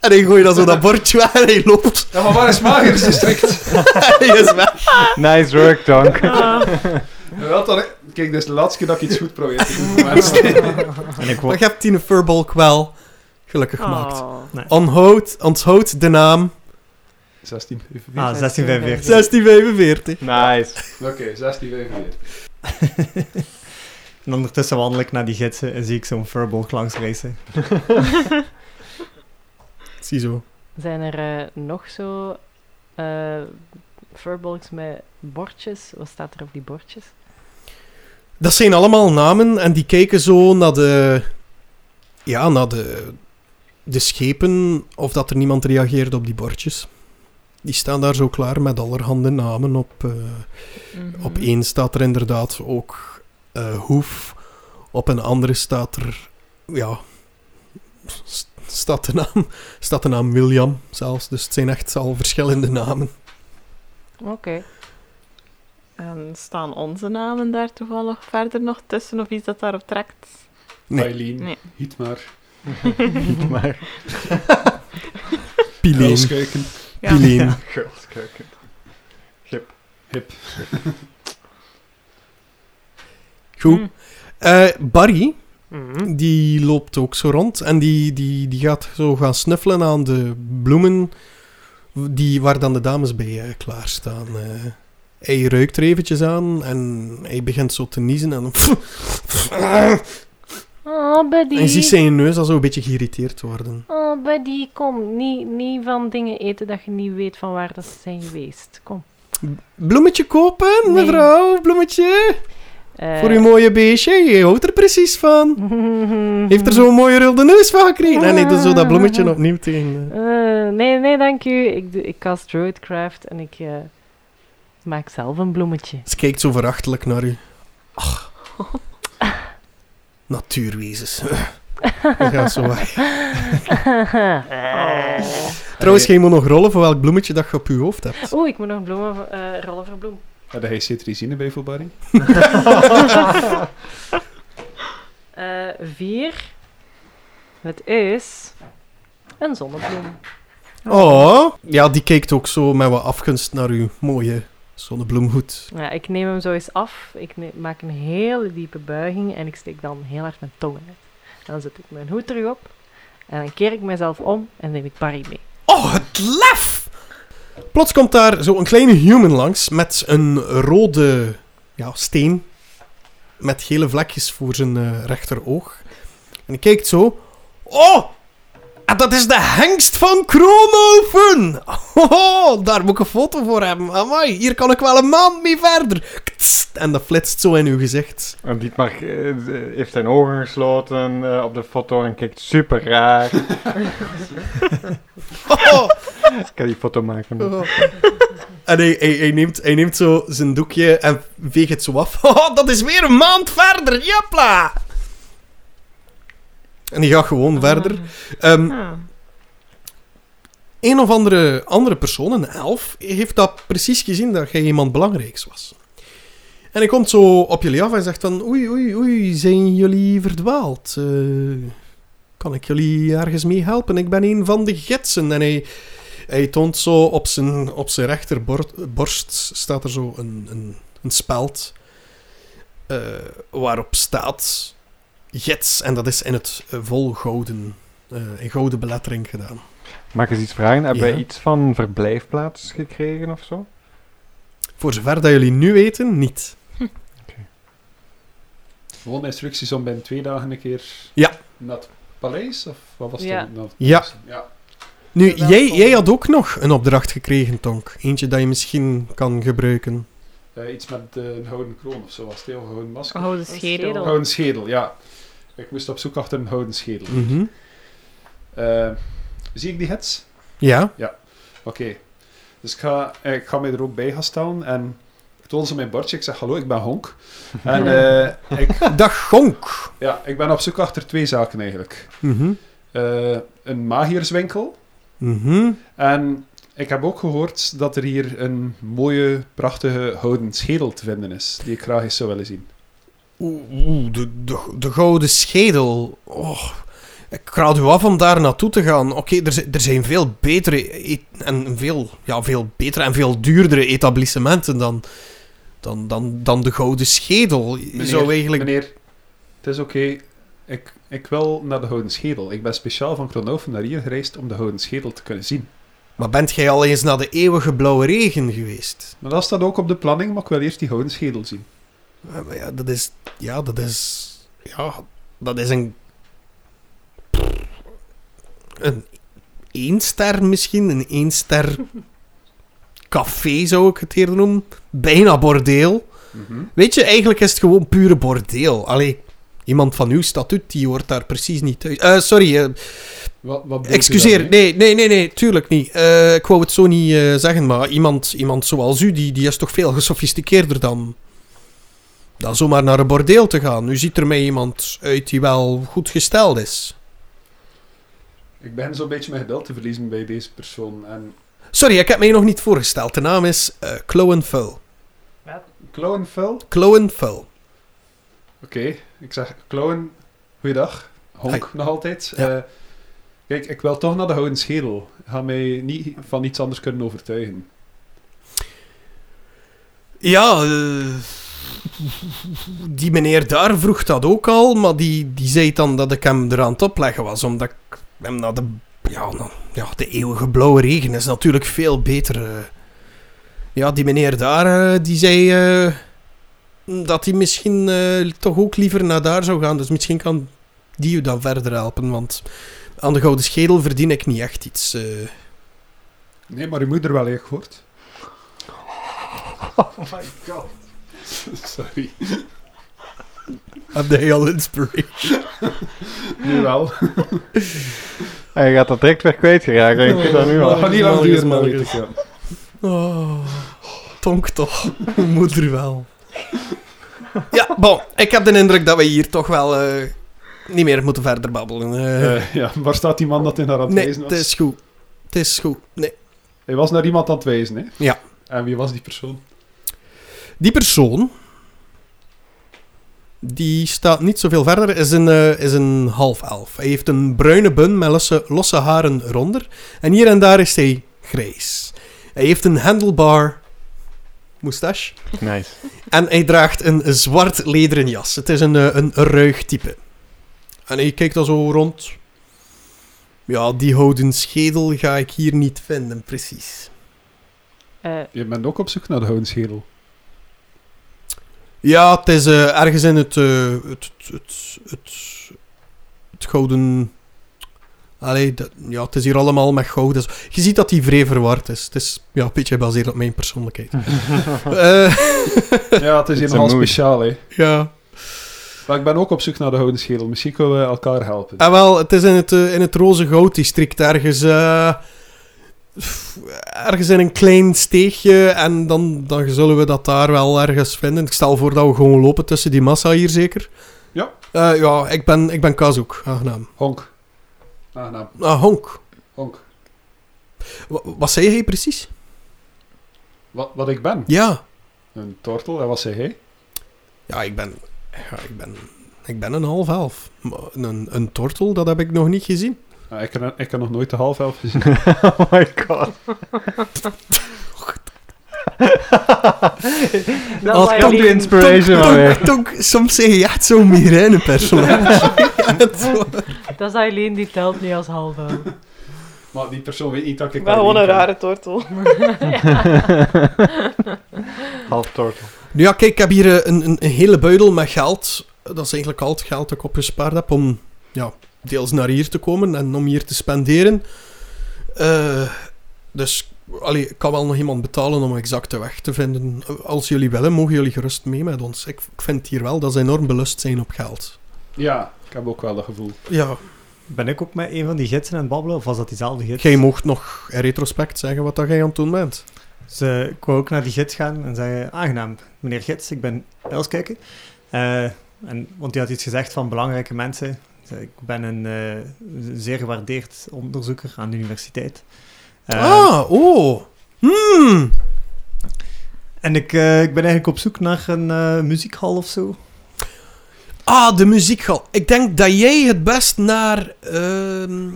En hij gooit dan zo dat bordje weg en hij loopt. Ja, maar waar is Magers district? hij is weg. Nice work, Tonk. Ah, Wel, dan, kijk, dit is de laatste keer dat ik iets goed probeer te doen. En ik je hebt Tine Furbolg wel gelukkig gemaakt. oh. Onthoud, onthoud de naam 16, Ah, 1645. 1645. Nice. Oké, 16, 45. En ondertussen wandel ik naar die gidsen en zie ik zo'n furbolg langs racen. Ziezo. Zijn er eh, nog zo eh furbolgs met bordjes? Wat staat er op die bordjes? Dat zijn allemaal namen en die kijken zo naar de... Ja, naar de, de schepen of dat er niemand reageert op die bordjes. Die staan daar zo klaar met allerhande namen op. Mhm. Op één staat er inderdaad ook Hoef. Op een andere staat er... Ja... Staat de, naam, staat de naam William zelfs. Dus het zijn echt al verschillende namen. Oké. En staan onze namen daar toevallig verder nog tussen of iets dat daarop trekt? Nee. Eileen, Nee. Hietmar, maar, Pileen. Ja. Pileen. Girlskeuken. Hip. Goed. Hm. Eh, Barry, Mhm. die loopt ook zo rond. En die, die, die gaat zo gaan snuffelen aan de bloemen die, waar dan de dames bij eh, klaarstaan. eh. hij ruikt er eventjes aan en hij begint zo te niezen. En, Oh, buddy. en je ziet zijn neus al zo een beetje geïrriteerd worden. Oh, buddy, kom. Niet, niet van dingen eten dat je niet weet van waar dat ze zijn geweest. Kom. Bloemetje kopen, Nee. mevrouw? Bloemetje? Eh, Voor uw mooie beestje, je houdt er precies van. Heeft er zo'n mooie rulde neus van gekregen? Nee, nee, doe zo dat bloemetje opnieuw tegen. Eh, nee, nee, dank u. Ik, ik cast Druidcraft en ik maak zelf een bloemetje. Ze kijkt zo verachtelijk naar u. Ach. Natuurwezens. We gaan zo weg. Trouwens, jij moet nog rollen voor welk bloemetje dat je op je hoofd hebt. Oeh, ik moet nog bloemen eh, rollen voor bloem. Had hij cetrizine bij voor Barry? Eh, vier. Het is een zonnebloem. Oh, ja, die kijkt ook zo met wat afgunst naar uw mooie zonnebloemhoed. Ja, ik neem hem zo eens af. Ik ne- maak een hele diepe buiging en ik steek dan heel hard mijn tong uit. En dan zet ik mijn hoed terug op. En dan keer ik mezelf om en neem ik Barry mee. Oh, het lef! Plots komt daar zo een kleine human langs met een rode ja, steen met gele vlekjes voor zijn eh, rechteroog. En hij kijkt zo. Oh! En dat is de hengst van Kronolfen! Oh, daar moet ik een foto voor hebben. Amai, hier kan ik wel een maand mee verder. Ktst, En dat flitst zo in uw gezicht. En Dietmar eh, heeft zijn ogen gesloten eh, op de foto en kijkt super raar. Oh. Ik kan die foto maken. En hij, hij, hij, neemt, hij neemt zo zijn doekje en veegt het zo af. Oh, dat is weer een maand verder. Japla! En die gaat gewoon verder. Ehm, Ah. een of andere, andere persoon, een elf, heeft dat precies gezien dat jij iemand belangrijks was. En hij komt zo op jullie af en zegt van... Oei, oei, oei, zijn jullie verdwaald? Eh, kan ik jullie ergens mee helpen? Ik ben een van de gidsen. En hij, hij toont zo op zijn, op zijn rechterborst... staat er zo een, een, een speld... eh, waarop staat... Gids. En dat is in het eh, vol gouden... eh, in gouden belettering gedaan. Mag ik eens iets vragen? Hebben Ja. wij iets van verblijfplaats gekregen of zo? Voor zover dat jullie nu weten, niet. Gewoon instructies om binnen twee dagen een keer Ja. naar het paleis? Of wat was Ja. het Ja. ja. Nu, jij, jij had ook nog een opdracht gekregen, Tonk. Eentje dat je misschien kan gebruiken. Eh, iets met eh, een gouden kroon of zo was het, heel gouden masker. Gouden Een schedel. schedel. Gouden schedel, ja. Ik moest op zoek achter een gouden schedel. Mhm. Eh, zie ik die hits? Ja. Oké. Dus ik ga, eh, ik ga mij er ook bij gaan staan en ik toon ze mijn bordje. Ik zeg hallo, ik ben Honk. En eh, ik, Dag Gonk. ja, ik ben op zoek achter twee zaken eigenlijk. Mhm. Eh, een magierswinkel. Mhm. En ik heb ook gehoord dat er hier een mooie, prachtige houten schedel te vinden is. Die ik graag eens zou willen zien. Oeh, oeh, de, de, de gouden schedel. Oh, ik raad u af om daar naartoe te gaan. Oké, er, er zijn veel betere e- en veel, ja, veel betere en veel duurdere etablissementen dan, dan, dan, dan de gouden schedel. Je zou eigenlijk... Meneer, het is oké. Ik, ik wil naar de houten schedel. Ik ben speciaal van Kronoven naar hier gereisd om de houten schedel te kunnen zien. Maar bent jij al eens naar de eeuwige blauwe regen geweest? Maar dat staat ook op de planning, maar ik wil eerst die houten schedel zien. Ja, maar ja, dat is... Ja, dat is... Ja, dat is een... Een één ster misschien. Een één ster café zou ik het eerder noemen. Bijna bordeel. Weet je, eigenlijk is het gewoon pure bordeel. Allee, iemand van uw statuut, die hoort daar precies niet thuis. Eh, sorry, eh, Wat, wat excuseer. Nee, nee, nee, nee, tuurlijk niet. Eh, ik wou het zo niet eh, zeggen, maar iemand, iemand zoals u, die, die is toch veel gesofisticeerder dan... Dan zomaar naar een bordeel te gaan. U ziet er mij iemand uit die wel goed gesteld is. Ik begin zo'n beetje mijn geduld te verliezen bij deze persoon. En Sorry, ik heb mij nog niet voorgesteld. De naam is eh Clowenfull. Clown Phil? Clowenfull. Oké, ik zeg Clown, goeiedag. Honk nog altijd. Ja. Eh, kijk, ik wil toch naar de houten schedel. Ga mij niet van iets anders kunnen overtuigen. Ja, eh, die meneer daar vroeg dat ook al, maar die, die zei dan dat ik hem eraan het opleggen was, omdat ik hem naar de... Ja, nou, ja, de eeuwige blauwe regen is natuurlijk veel beter. eh. Ja, die meneer daar, die zei dat hij misschien eh, toch ook liever naar daar zou gaan. Dus misschien kan die u dan verder helpen, want aan de Gouden Schedel verdien ik niet echt iets. eh. Nee, maar uw moeder wel echt gehoord. Oh my god. Sorry. Heb jij al inspiration? Nu wel. Hij gaat dat direct weer kwijtgeraken. Ik weet dat nu Dat al. gaat niet lang duren, ja. Oh, tonk toch. Moeder wel. Ja, bon. Ik heb de indruk dat we hier toch wel eh, niet meer moeten verder babbelen. Eh, Eh, ja, waar staat die man dat hij naar aan het nee, wijzen het is goed. Het is goed. Nee. Hij was naar iemand aan het wijzen, hè? Ja. En wie was die persoon? Die persoon, die staat niet zoveel verder, is een, is een half elf. Hij heeft een bruine bun met losse, losse haren eronder. En hier en daar is hij grijs. Hij heeft een handlebar moustache. Nice. En hij draagt een zwart lederen jas. Het is een, eh, een ruig type. En hij kijkt dan zo rond. Ja, die houden schedel ga ik hier niet vinden, precies. Eh, Je bent ook op zoek naar de hounschedel. Ja, het is eh, ergens in het, eh, het, het, het, het gouden... Allee, dat- ja, het is hier allemaal met goud. Dus je ziet dat hij vrij verward is. Het is ja, een beetje gebaseerd op mijn persoonlijkheid. Eh, Ja, het is mood. speciaal, hè. ja. Maar ik ben ook op zoek naar de hounschedel. Misschien kunnen we elkaar helpen. En wel, het is in het, eh, in het roze gouddistrict ergens... eh, f- ergens in een klein steegje. En dan, dan zullen we dat daar wel ergens vinden. Ik stel voor dat we gewoon lopen tussen die massa hier, zeker? Ja. Eh, ja, ik ben, ik ben Kazoek. Aangenaam. Honk. Aangenaam. Ah, Honk. Honk. Wa- wat zei hij precies? Wat, wat ik ben? Ja. Een tortel. En wat zei hij? Ja, ik ben... Ja, ik ben... Ik ben een half elf. Een, een tortel, dat heb ik nog niet gezien. Nou, ik, heb, ik heb nog nooit de half elf gezien. oh my god. dat Oh, Komt die inspiration. Tonk, soms zeg je echt zo'n migraine-personage. Zo. Dat is Eileen, die telt niet als halve. maar die persoon weet niet dat ik Ik ben gewoon een rare tortel. Half tortel. Nu ja, kijk, ik heb hier eh, een, een, een hele buidel met geld. Dat is eigenlijk al het geld dat ik opgespaard heb om ja, deels naar hier te komen en om hier te spenderen. Eh, dus allee, ik kan wel nog iemand betalen om een exacte weg te vinden. Als jullie willen, mogen jullie gerust mee met ons. Ik, ik vind hier wel dat ze enorm belust zijn op geld. Ja, ik heb ook wel dat gevoel. Ja, Ben ik ook met een van die gidsen aan het babbelen, of was dat diezelfde gids? jij mocht nog in retrospect zeggen wat dat jij aan het doen bent. Dus eh, ik wou ook naar die gids gaan en zeggen, aangenaam, meneer gids, ik ben Elskijken. Eh en, want die had iets gezegd van belangrijke mensen. Ik zei, Ik ben een eh, zeer gewaardeerd onderzoeker aan de universiteit. Eh, ah, oh. Hmm. En ik, eh, ik ben eigenlijk op zoek naar een eh, muziekhal of zo. Ah, de muziekhal. Ik denk dat jij het best naar... ehm,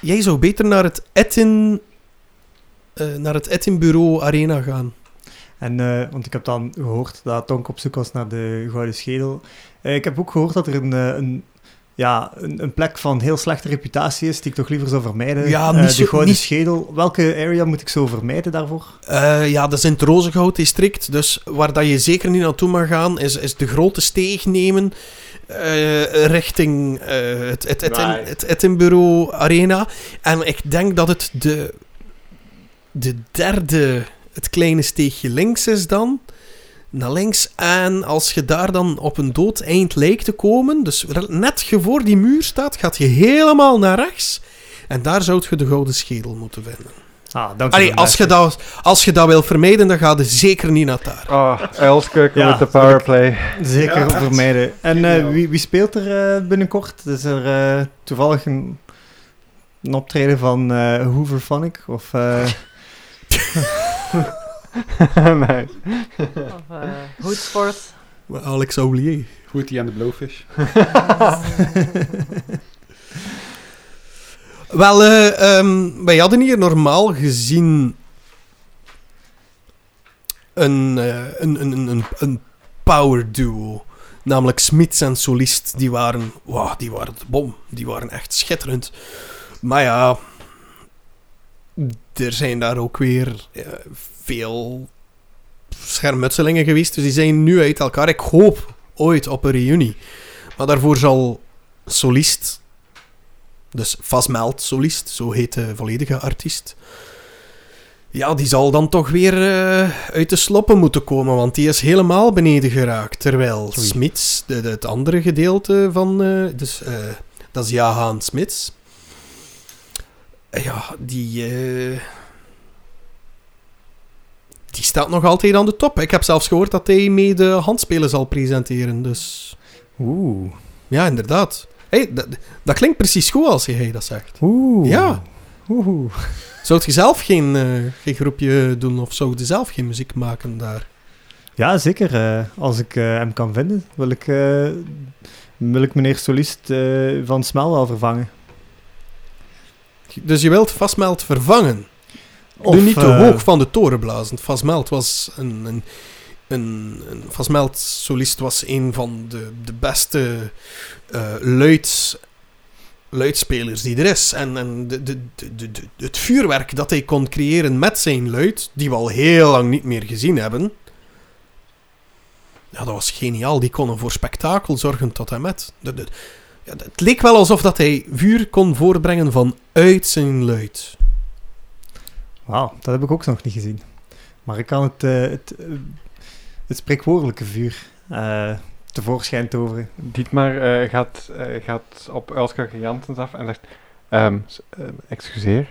jij zou beter naar het Etin... naar het Edinburgh Arena gaan. En, want ik heb dan gehoord dat Tonk op zoek was naar de Gouden Schedel. Ik heb ook gehoord dat er een, een, ja, een, een plek van heel slechte reputatie is, die ik toch liever zou vermijden. Ja, Eh, niet de zo- Gouden niet- Schedel. Welke area moet ik zo vermijden daarvoor? Eh, ja, dat is in het Rozengoud-district. Dus waar dat je zeker niet naartoe mag gaan, is, is de grote steeg nemen. eh, richting eh, het, het, het, Right. het Edinburgh Arena. En ik denk dat het de, de derde, het kleine steegje links is dan. Naar links. En als je daar dan op een dood eind lijkt te komen, dus net je voor die muur staat, gaat je helemaal naar rechts. En daar zou je de gouden schedel moeten vinden. Ah, dank Allee, als je, dat, als je dat wil vermijden, dan ga je zeker niet naar daar. Oh, Elske Ja, met de powerplay. Zeker Ja, vermijden. En eh, wie, wie speelt er eh, binnenkort? Is er eh, toevallig een, een optreden van eh Hoover Phonic? Of, eh, nee. Of uh, Hootsforce. Alex Oulier. Goed, die en de Blowfish. Wel, eh, ehm, wij hadden hier normaal gezien een, eh, een, een, een, een, een power duo. Namelijk Smits en Solist. Die waren, wow, die waren de bom. Die waren echt schitterend. Maar ja, er zijn daar ook weer eh, veel schermutselingen geweest. Dus die zijn nu uit elkaar. Ik hoop ooit op een reunie. Maar daarvoor zal Solist dus Fasmeld Solist, zo heet de volledige artiest. Ja, die zal dan toch weer eh, uit de sloppen moeten komen, want die is helemaal beneden geraakt. Terwijl. Smits, het andere gedeelte van... eh, dus, dat is Jahan Smits. Ja, die... eh, die staat nog altijd aan de top. Ik heb zelfs gehoord dat hij mee de handspelen zal presenteren, dus... Oeh. Ja, inderdaad. Hey, dat, dat klinkt precies goed als hij dat zegt. Oeh. Ja. Oeh. Zou je zelf geen, eh, geen groepje doen of zou je zelf geen muziek maken daar? Ja, zeker. eh, als ik hem kan vinden, wil ik, wil ik meneer Solist van Smel wel vervangen. Dus je wilt Vastmeld vervangen. Of, Doe niet te eh, hoog van de toren blazen. Vastmeld was een... een een, een Vastmeld solist was een van de, de beste eh luids, luidspelers die er is. En, en de, de, de, de, het vuurwerk dat hij kon creëren met zijn luid, die we al heel lang niet meer gezien hebben. Ja, dat was geniaal. Die konden voor spektakel zorgen tot en met. De, de, ja, het leek wel alsof dat hij vuur kon voortbrengen vanuit zijn luid. Wauw, dat heb ik ook nog niet gezien. Maar ik kan het, eh, het, eh, het spreekwoordelijke vuur eh, tevoorschijn toveren. Dietmar eh, gaat, eh, gaat op Uilskake Janssens af en zegt... ehm, eh, excuseer,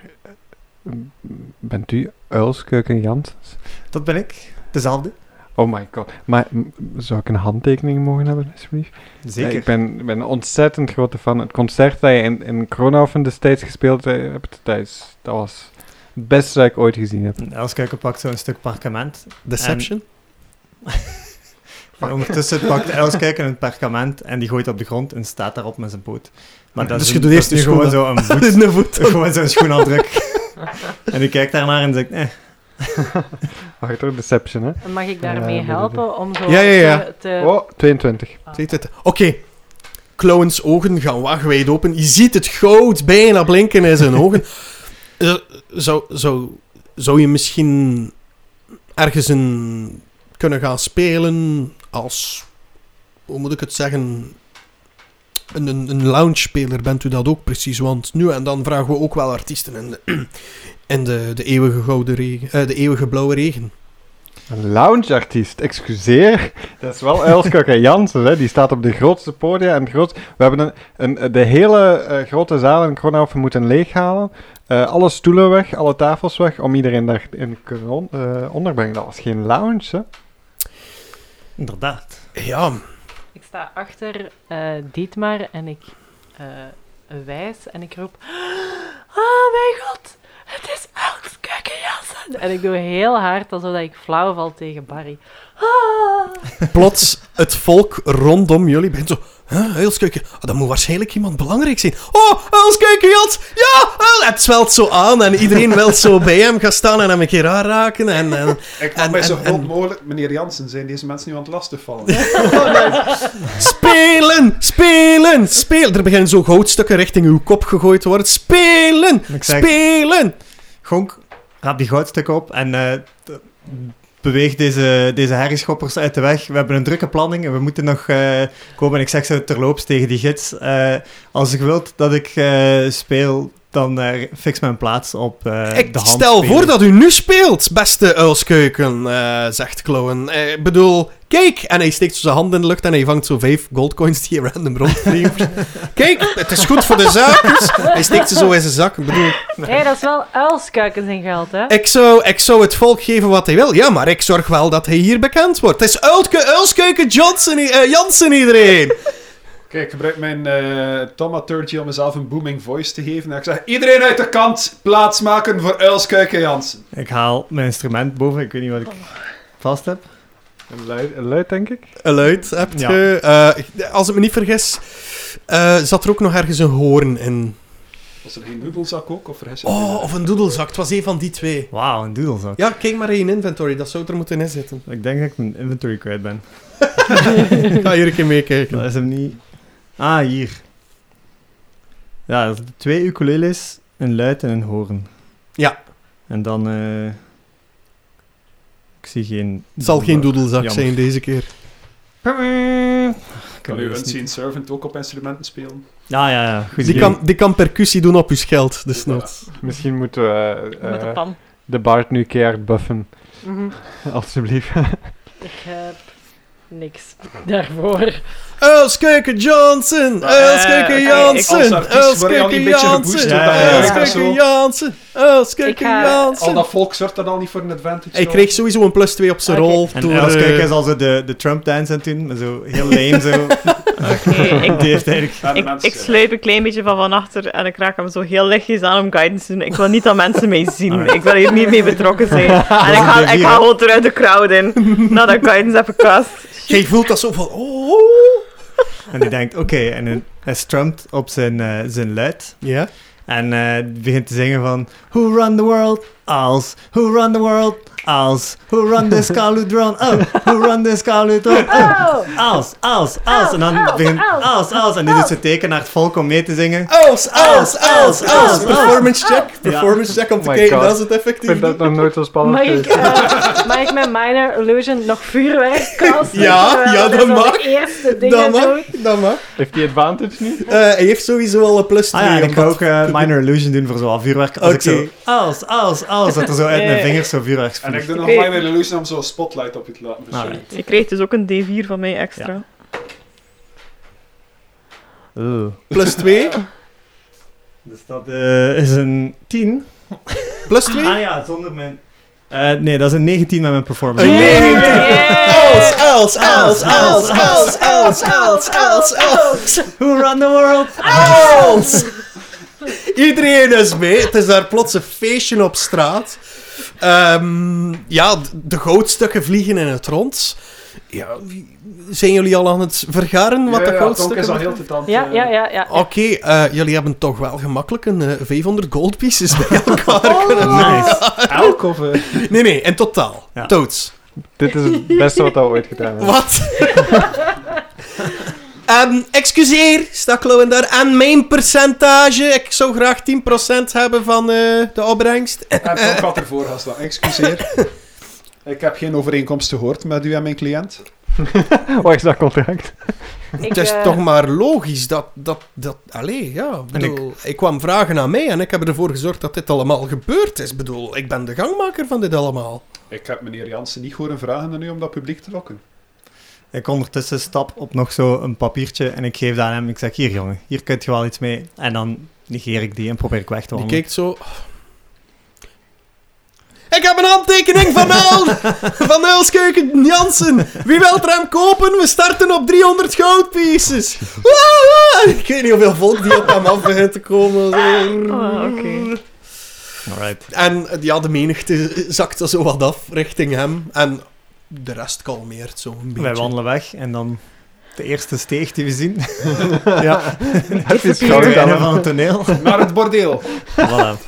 bent u Uilskeuken Janssens? Dat ben ik. Dezelfde. Oh my god. Maar zou ik een handtekening mogen hebben, alsjeblieft? Zeker. Ja, ik ben, ben een ontzettend grote fan. Het concert dat je in, in Kronhoven destijds gespeeld eh, hebt, dat, is, dat was het beste dat ik ooit gezien heb. Elskuiken pakt zo een stuk parkement. Deception? En ondertussen pakt Elskuiken een perkament en die gooit op de grond en staat daarop met zijn poot. Maar dat Dus is, je doet eerst gewoon schoen zo een voet. in de voet. gewoon zo'n schoenafdruk. en ik kijk daarnaar en zeg, eh, Wacht hoor, Deception, hè? En mag ik daarmee helpen om zo Ja, ja, ja. te... te- Oh, 22. Ziet het? Oké. Clowns ogen gaan wagenwijd open. Je ziet het goud bijna blinken in zijn ogen. Eh, zou, zou, zou je misschien ergens een kunnen gaan spelen als... Hoe moet ik het zeggen? Een, een, een lounge-speler bent u dat ook precies. Want nu en dan vragen we ook wel artiesten in de, in de, de, eeuwige, gouden regen, eh, de eeuwige blauwe regen. Een loungeartiest, excuseer. Dat is wel Elske Jansen, hè? die staat op de grootste podia. En het groot... We hebben een, een, de hele eh, grote zaal in Kronhoven moeten leeghalen. Eh, alle stoelen weg, alle tafels weg, om iedereen daarin te eh, onderbrengen. Dat was geen lounge, hè? inderdaad. Ja, Ik sta achter eh, Dietmar en ik eh, wijs en ik roep... Oh mijn god, het is Els Keukenjansen. En ik doe heel hard alsof ik flauw val tegen Barry. Ah. plots het volk rondom jullie begint zo... Huh, Uilskeuken? Ah, dat moet waarschijnlijk iemand belangrijk zijn. Oh, Uilskeuken, Jans! Ja! Uil- Het zwelt zo aan en iedereen wil zo bij hem gaan staan en hem een keer aanraken. En, en, Ik En- mag mij zo en- mogelijk, meneer Jansen, zijn deze mensen nu aan het lastigvallen. spelen! Spelen! Spelen! Er beginnen zo goudstukken richting uw kop gegooid te worden. Spelen! Zeg, Spelen! Gonk, raap die goudstukken op en eh, beweeg deze, deze herrieschoppers uit de weg. We hebben een drukke planning en we moeten nog eh, komen. En ik zeg zo terloops tegen die gids, eh, als je wilt dat ik eh, speel, dan eh, fix mijn plaats op eh, Ik de hand. stel spelen. voor dat u nu speelt, beste Uilskeuken, eh, zegt Clown. Eh, Ik bedoel, kijk! En hij steekt zo zijn hand in de lucht en hij vangt zo vijf goldcoins die random rondvliegen. kijk, het is goed voor de zaak. dus Hij steekt ze zo in zijn zak. Ik bedoel, Hé, dat is wel uilskuiken zijn geld, hè? ik zou, ik zou het volk geven wat hij wil. Ja, maar ik zorg wel dat hij hier bekend wordt. Het is Uilke, Uilskeuken Johnson, eh, Jansen iedereen. Kijk, ik gebruik mijn eh tomaturgy om mezelf een booming voice te geven. En ik zeg, iedereen uit de kant plaatsmaken voor Uilskuiken Jansen. Ik haal mijn instrument boven, ik weet niet wat ik vast heb. Een luid, een luid denk ik. Een luid hebt Ja. je. Eh, als ik me niet vergis, eh, zat er ook nog ergens een hoorn in. Was er geen noedelzak ook? Of vergis ik Oh, of een doedelzak. Het was een van die twee. Wauw, een doedelzak. Ja, kijk maar in je inventory. Dat zou er moeten in zitten. Ik denk dat ik mijn inventory kwijt ben. Ga hier een keer meekijken. Dat is hem niet. Ah, hier. Ja, dat twee ukuleles, een luid en een hoorn. Ja. En dan... eh ik zie geen... Het zal geen doedelzak Jammer. zijn deze keer. Kan u Unseen Servant ook op instrumenten spelen? Ja, ja, ja. Goed Die kan, die kan percussie doen op uw scheld, dus not. Misschien moeten we... eh, Met de pan. de Bart nu keihard buffen. Mhm. Alsjeblieft. Ik heb niks daarvoor. Elskeke Johnson! Ik- Jansen! geboost Jansen! Zo. Jansen! Ga- Al Jansen! dat volk zorgt er al niet voor een advantage. Hij kreeg sowieso een plus 2 op zijn rol. En door, Els eh, Kijk is al zo de, de Trump-dance aan het doen, maar zo heel lame zo. Oké, ik, heeft eigenlijk... Ik, ik sluip een klein beetje van van achter en ik raak hem zo heel lichtjes aan om guidance te doen. Ik wil niet dat mensen mij zien. Ik wil hier niet mee betrokken zijn. En ik ga, ik ga gewoon terug de crowd in, nadat guidance heb gecast. Jij voelt dat zo van... Oh. En die denkt, oké, en hij- hij strumt op zijn, eh, zijn luid. Ja? En eh, begint te zingen van... Who run the world? Als. Who run the world? Als. Who run this Caludron? Oh. Who run this Caludron? Oh. Als, als, als. En dan Als, begint... als, Als, als. En die doet zijn teken naar het volk om mee te zingen. Els, Els, Els, Els! Performance check. Performance check om te Oh kijken dat het Ik effectief vind dat nog nooit zo spannend Mag ik, eh, mag ik met Minor Illusion nog vuurwerk casten? Ja, ja, dat mag. de eerste Dat mag, dat mag. Heeft hij advantage nu? Eh, hij heeft sowieso al een plus 2. Ah ik ga ook eh, Minor Illusion doen voor zo'n vuurwerk. Als ik Oké. zo... Als, als, als. Dat er zo uit mijn vingers zo vuurwerk En ik doe nog. Minor Illusion om zo'n spotlight op je te laten verschijnen. Alright. Je krijgt dus ook een D4 van mij extra. Oeh. Plus 2. Dus dat eh, is een 10. Plus 2. Ah ja, zonder mijn... Eh, nee, dat is een 19 met mijn performance. Een 19. Els! Els, Els, Els, Els, Els, Els, Els, Els. Who run the world? Els! Iedereen is mee. Het is daar plots een feestje op straat. Ehm, ja, de goudstukken vliegen in het rond. Ja, zijn jullie al aan het vergaren wat ja, de ja, goudstukken is al heel. Ja, ja, ja. ja. Oké, eh, jullie hebben toch wel gemakkelijk een eh, 500 gold pieces bij elkaar kunnen Nice. Elk of... eh, Nee, nee, in totaal. Ja. Toads. Dit is het beste wat we ooit gedaan hebben. Wat? Ehm, excuseer, staklo en daar. En mijn percentage. Ik zou graag 10% hebben van eh, de opbrengst. En Tonk had ervoor gestaan. Excuseer. Ik heb geen overeenkomst gehoord met u en mijn cliënt. Wat is dat contract? Ik, het is eh, toch maar logisch dat... dat, dat allee, ja. ik Bedoel, ik... kwam vragen aan mij en ik heb ervoor gezorgd dat dit allemaal gebeurd is. Ik bedoel, ik ben de gangmaker van dit allemaal. Ik heb meneer Jansen niet horen vragen aan u om dat publiek te lokken. Ik ondertussen stap op nog zo een papiertje en ik geef dat aan hem. Ik zeg, hier jongen, hier kun je wel iets mee. En dan negeer ik die en probeer ik weg te Die wandelen. kijkt zo... Ik heb een handtekening van El, van Elskeuken Jansen. Wie wil er hem kopen? We starten op 300 goudpieces. Ik weet niet hoeveel volk die op hem af begint te komen. Zo. Ah, oké. Alright. En ja, de menigte zakte zo wat af richting hem. En de rest kalmeert zo een beetje. Wij wandelen weg en dan de eerste steeg die we zien. Ja. Het is Het van het toneel. Naar het bordeel. voilà.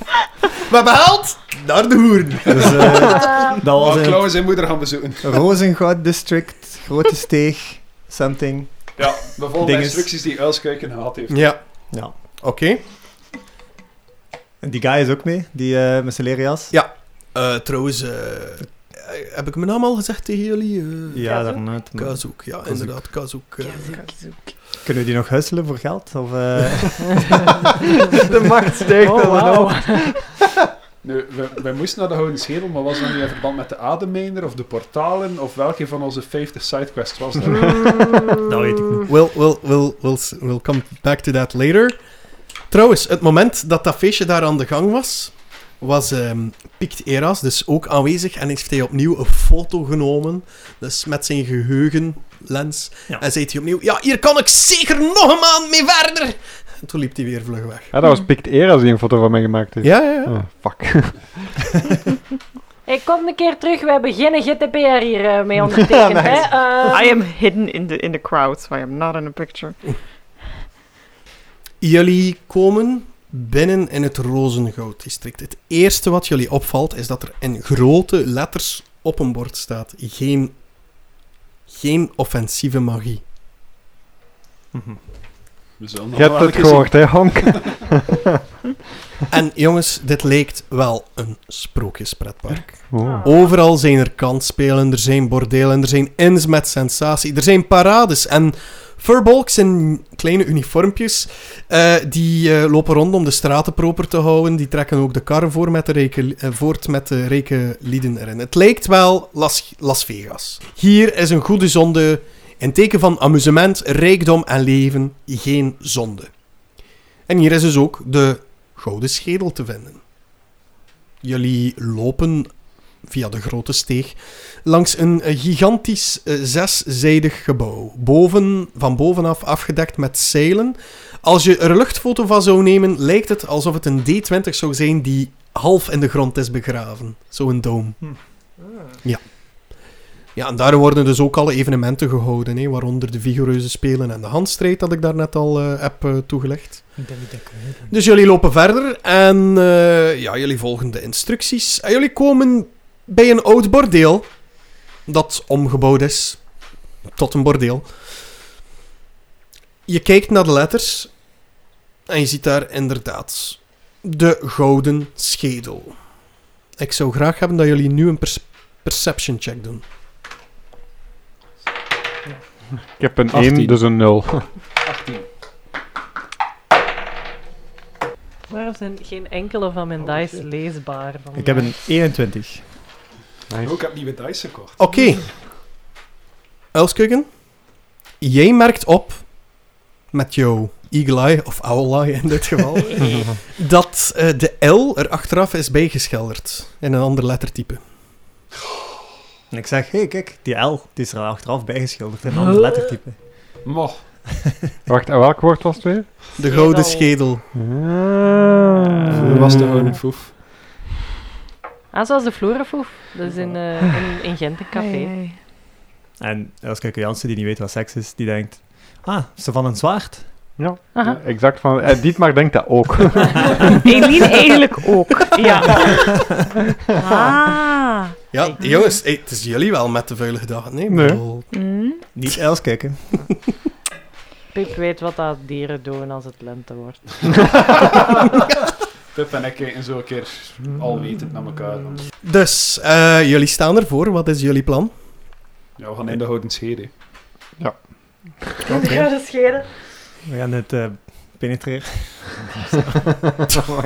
We hebben geld naar de hoeren. Dus eh, dat was zijn moeder gaan bezoeken. Rozengoud District, grote steeg, something. Ja, we volgen de Dinges. instructies die Uilskuiken gehad heeft. Ja, Ja. oké. En die guy is ook mee, die eh met zijn leren jas. Eh, trouwens, eh, heb ik mijn naam al gezegd tegen jullie? Eh, Ja, Kazoek? daarnet. maar- Kazoek, ja, Kazoek. inderdaad, Kazoek. eh. Kunnen we die nog husselen voor geld? Of, eh, De macht stijgt Oh, op. Nu, we, wij moesten naar de Gouden Schedel, maar was dat nu in verband met de ademmijner of de portalen? Of welke van onze 50 sidequests was dat? dat weet ik niet. We'll, we'll, we'll, we'll, we'll come back to that later. Trouwens, het moment dat dat feestje daar aan de gang was, was ehm Pict Eras dus ook aanwezig en heeft hij opnieuw een foto genomen, dus met zijn geheugenlens. Ja. En zei hij opnieuw, ja, hier kan ik zeker nog een maand mee verder. En toen liep hij weer vlug weg. Ja, dat was Pict Era als die een foto van mij gemaakt heeft. Ja, ja, ja. Oh, fuck. Ik kom een keer terug, we hebben geen GDPR hier eh, mee ondertekend. Ja, nice. hè? Eh, I am hidden in the, in the crowd, so I am not in a picture. Jullie komen binnen in het Rozengoud-district. Het eerste wat jullie opvalt is dat er in grote letters op een bord staat: geen, geen offensieve magie. Mhm. Je hebt het gehoord, hè, Honk? En jongens, dit lijkt wel een sprookjespretpark. Oh. Overal zijn er kansspelen, er zijn bordelen, er zijn inns met sensatie, er zijn parades en Furbolgs in kleine uniformpjes, eh, die eh, lopen rond om de straten proper te houden. Die trekken ook de karren voor met de rijke, eh, voort met de rijke lieden erin. Het lijkt wel Las, Las Vegas. Hier is een goede zonde in teken van amusement, rijkdom en leven geen zonde. En hier is dus ook de gouden schedel te vinden. Jullie lopen via de grote steeg langs een eh, gigantisch eh, zeszijdig gebouw. Boven, van bovenaf afgedekt met zeilen. Als je er een luchtfoto van zou nemen, lijkt het alsof het een D20 zou zijn die half in de grond is begraven. Zo'n dome. Ja. Ja, en daar worden dus ook alle evenementen gehouden, hè, waaronder de Vigoreuze Spelen en de handstrijd, dat ik daarnet al eh, heb toegelegd. Dus jullie lopen verder en ja, jullie volgen de instructies. En jullie komen bij een oud bordeel dat omgebouwd is tot een bordeel. Je kijkt naar de letters en je ziet daar inderdaad de gouden schedel. Ik zou graag hebben dat jullie nu een perception check doen. Ik heb een 18. 1, dus een 0. 18. Waarom zijn geen enkele van mijn Oh, dice shit. leesbaar? Van Ik heb een 21. Nice. Oh, ik heb nieuwe dice gekocht. Oké. Elskuggen, jij merkt op met jouw eagle eye, of owl eye in dit geval, dat eh, de L er achteraf is bijgeschilderd in een ander lettertype. En ik zeg, hé, hey, kijk, die L die is er achteraf bijgeschilderd in een ander lettertype. Mo. Wacht, en welk woord was het weer? De gouden Schedel. Ah. Dat was de oude foef. Ah, zoals de Florafoef. Dat is in, eh, in, in Gent een café. Ai, ai. En Elske Jansen, die niet weet wat seks is, die denkt, ah, ze van een zwaard? Ja, exact. Van, eh, Dietmar denkt dat ook. Eline eigenlijk ook. Ja. Ah. Ja, jongens, hey, het is jullie wel met de vuile gedachten. Nee, Nee. bedoel, Mm. Niet Els kijken. Pip weet wat dat dieren doen als het lente wordt. Pip en ik kijken zo een keer al wetend naar elkaar. Dus, eh, jullie staan ervoor. Wat is jullie plan? Ja, we gaan in de houden schede. Oké. Gouden schedel. We gaan het eh, penetreren.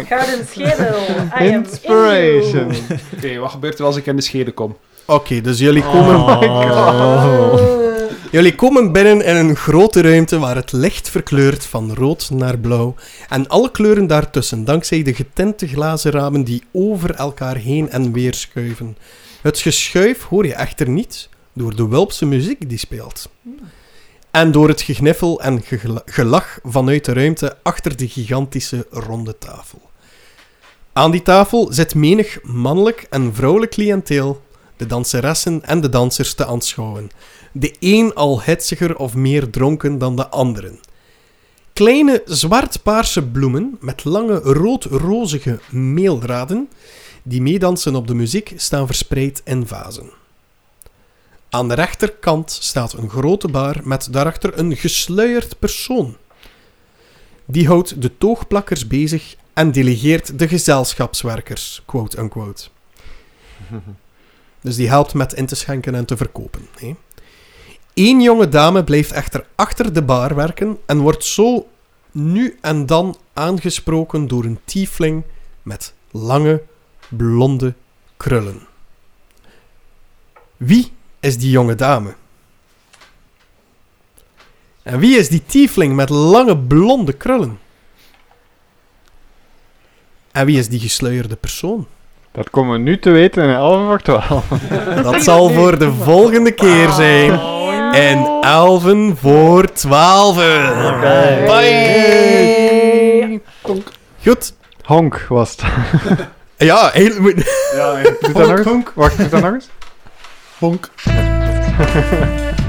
Gouden schedel. I am Inspiration. in. Oké, wat gebeurt er als ik in de schede kom? Oké, dus jullie komen, Oh. Jullie komen binnen in een grote ruimte waar het licht verkleurt van rood naar blauw. En alle kleuren daartussen, dankzij de getinte glazen ramen die over elkaar heen en weer schuiven. Het geschuif hoor je echter niet door de wulpse muziek die speelt. En door het gegniffel en gelach vanuit de ruimte achter de gigantische ronde tafel. Aan die tafel zit menig mannelijk en vrouwelijk cliënteel, de danseressen en de dansers te aanschouwen. De een al hitsiger of meer dronken dan de anderen. Kleine zwart-paarse bloemen met lange rood-rozige meeldraden die meedansen op de muziek staan verspreid in vazen. Aan de rechterkant staat een grote bar met daarachter een gesluierd persoon. Die houdt de toogplakkers bezig en delegeert de gezelschapswerkers, quote-unquote. Dus die helpt met in te schenken en te verkopen. Hè. Eén jonge dame blijft echter achter de bar werken en wordt zo nu en dan aangesproken door een tiefling met lange, blonde krullen. Wie is die jonge dame? En wie is die tiefling met lange, blonde krullen? En wie is die gesluierde persoon? Dat komen we nu te weten in 11 voor 12. Dat zal voor de volgende keer zijn. En Elven voor 12. Alright. Bye. Goed. Honk was het. Ja, heel... Ja, eigenlijk. Doe dat nog eens? Wacht, doe dat nog eens? honk.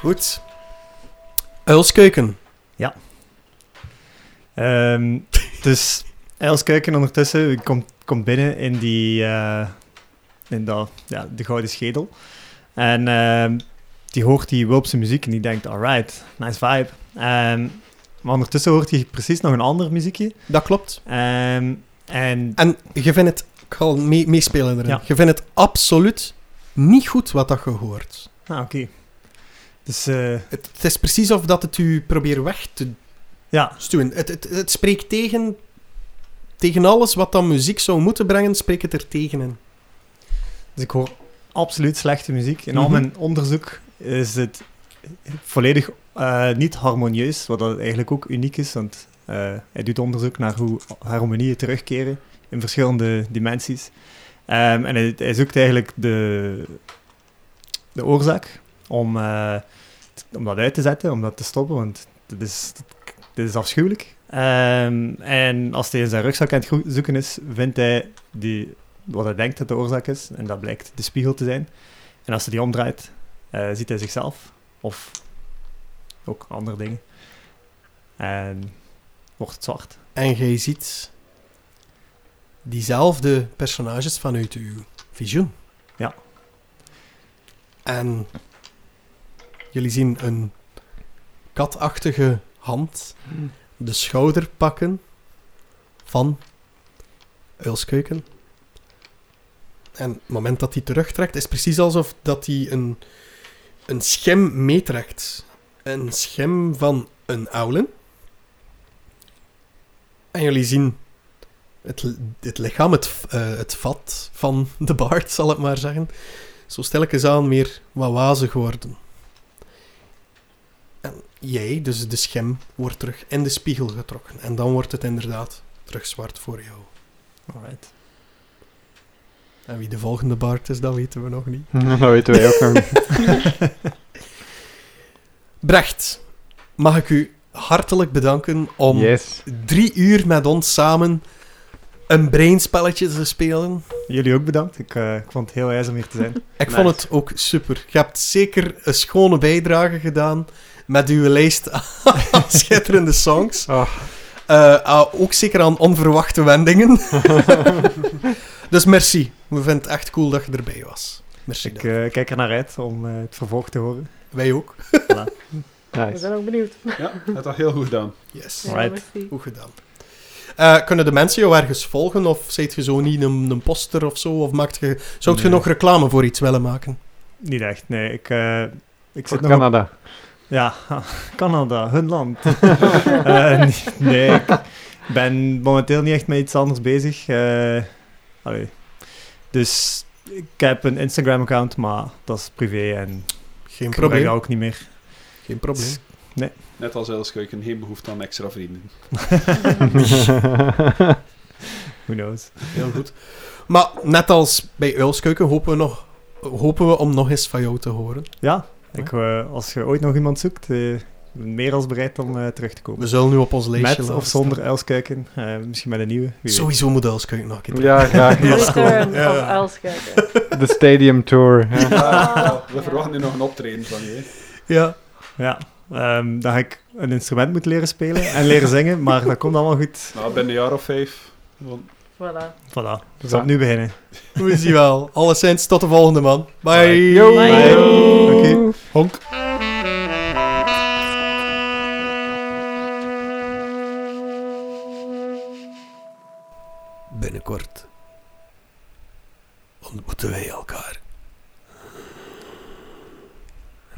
Goed. Uilskeuken. Ehm, dus Elskeuken ondertussen komt, komt binnen in, die, eh, in dat, ja, de gouden schedel. En ehm, die hoort die Wulpse muziek en die denkt, alright, nice vibe. Ehm, maar ondertussen hoort hij precies nog een ander muziekje. Dat klopt. Ehm, en En je vindt het... Ik ga mee, meespelen erin. Ja. Je vindt het absoluut niet goed wat dat je hoort. Ah, oké. Dus eh, Het, het is precies of dat het u probeert weg te ja, stuwen. Het, het, het spreekt tegen, tegen alles wat dan muziek zou moeten brengen, spreekt het er tegen in. dus ik hoor absoluut slechte muziek. In al Mhm. mijn onderzoek is het volledig eh, niet harmonieus, wat dat eigenlijk ook uniek is, want eh, hij doet onderzoek naar hoe harmonieën terugkeren in verschillende dimensies. Ehm, en hij, hij zoekt eigenlijk de, de oorzaak om, om dat uit te zetten, om dat te stoppen, want dit is, dit is afschuwelijk. Ehm, en als hij in zijn rugzak aan het zoeken is, vindt hij die, wat hij denkt dat de oorzaak is, en dat blijkt de spiegel te zijn. En als hij die omdraait, eh, ziet hij zichzelf, of ook andere dingen. En wordt het zwart. En jij ziet diezelfde personages vanuit uw visioen. Ja. En jullie zien een katachtige hand de schouder pakken van Uilskeuken. En het moment dat hij terugtrekt, is precies alsof dat hij een, een schim meetrekt. Een schim van een oulen. En jullie zien het, het lichaam, het, eh, het vat van de baard, zal ik maar zeggen. Zo stilletjes aan meer wat wazig worden. Jij, dus de schim, wordt terug in de spiegel getrokken. En dan wordt het inderdaad terug zwart voor jou. Alright. En wie de volgende baard is, dat weten we nog niet. dat weten wij ook nog niet. Brecht, mag ik u hartelijk bedanken om Yes. drie uur met ons samen een brainspelletje te spelen. Jullie ook bedankt. Ik, eh, ik vond het heel ijs om hier te zijn. Ik Nice. vond het ook super. Je hebt zeker een schone bijdrage gedaan met uw lijst aan schitterende songs. Oh. Eh, ah, ook zeker aan onverwachte wendingen. dus merci. We vinden het echt cool dat je erbij was. Merci. Ik eh, kijk er naar uit om eh, het vervolg te horen. Wij ook. We Nice. zijn ook benieuwd. Ja, dat had heel goed gedaan. Yes. Ja, merci. Goed gedaan. Eh, kunnen de mensen jou ergens volgen? Of zijt je zo niet een, een poster of zo? Of maakt je, zou je nog reclame voor iets willen maken? Niet echt, nee. Ik, eh, ik Voor zit nog op- Canada. Ja, Canada, hun land. Eh, nee, nee, ik ben momenteel niet echt met iets anders bezig. Eh, allee. Dus ik heb een Instagram-account, maar dat is privé en Geen probleem. ook niet meer. Geen probleem. Net als Elskeuken, geen behoefte aan extra vrienden. Who knows? Heel goed. Maar net als bij Uilskeuken hopen we, nog, hopen we om nog eens van jou te horen. Ja, ik, eh, als je ooit nog iemand zoekt, eh, ik ben meer als bereid om eh, terug te komen. We zullen nu op ons lijstje Met laten of zonder. Elskuiken, eh, misschien met een nieuwe. wie weet. Sowieso moet Uilskeuken nog een keer ja, graag. Return Ja. of. De Stadium Tour. ja. Ja, we verwachten nu nog een optreden van je. Ja. Ja, ehm, dan ga ik een instrument moeten leren spelen en leren zingen, maar dat komt allemaal goed. Nou, binnen een jaar of vijf. Want Voilà. Voilà, dus Ja. opnieuw beginnen. We zien wel. Alleszins, tot de volgende man. Bye. Yo. Bye. Oké. Honk. Binnenkort ontmoeten wij elkaar.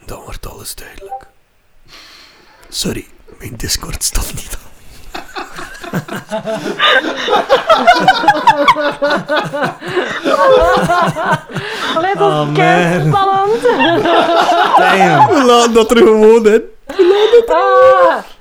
En dan wordt alles duidelijk. Sorry, mijn Discord stond niet aan. Let op oh, kerstbalans. Damn. We laten dat er gewoon in. We laten. Ah.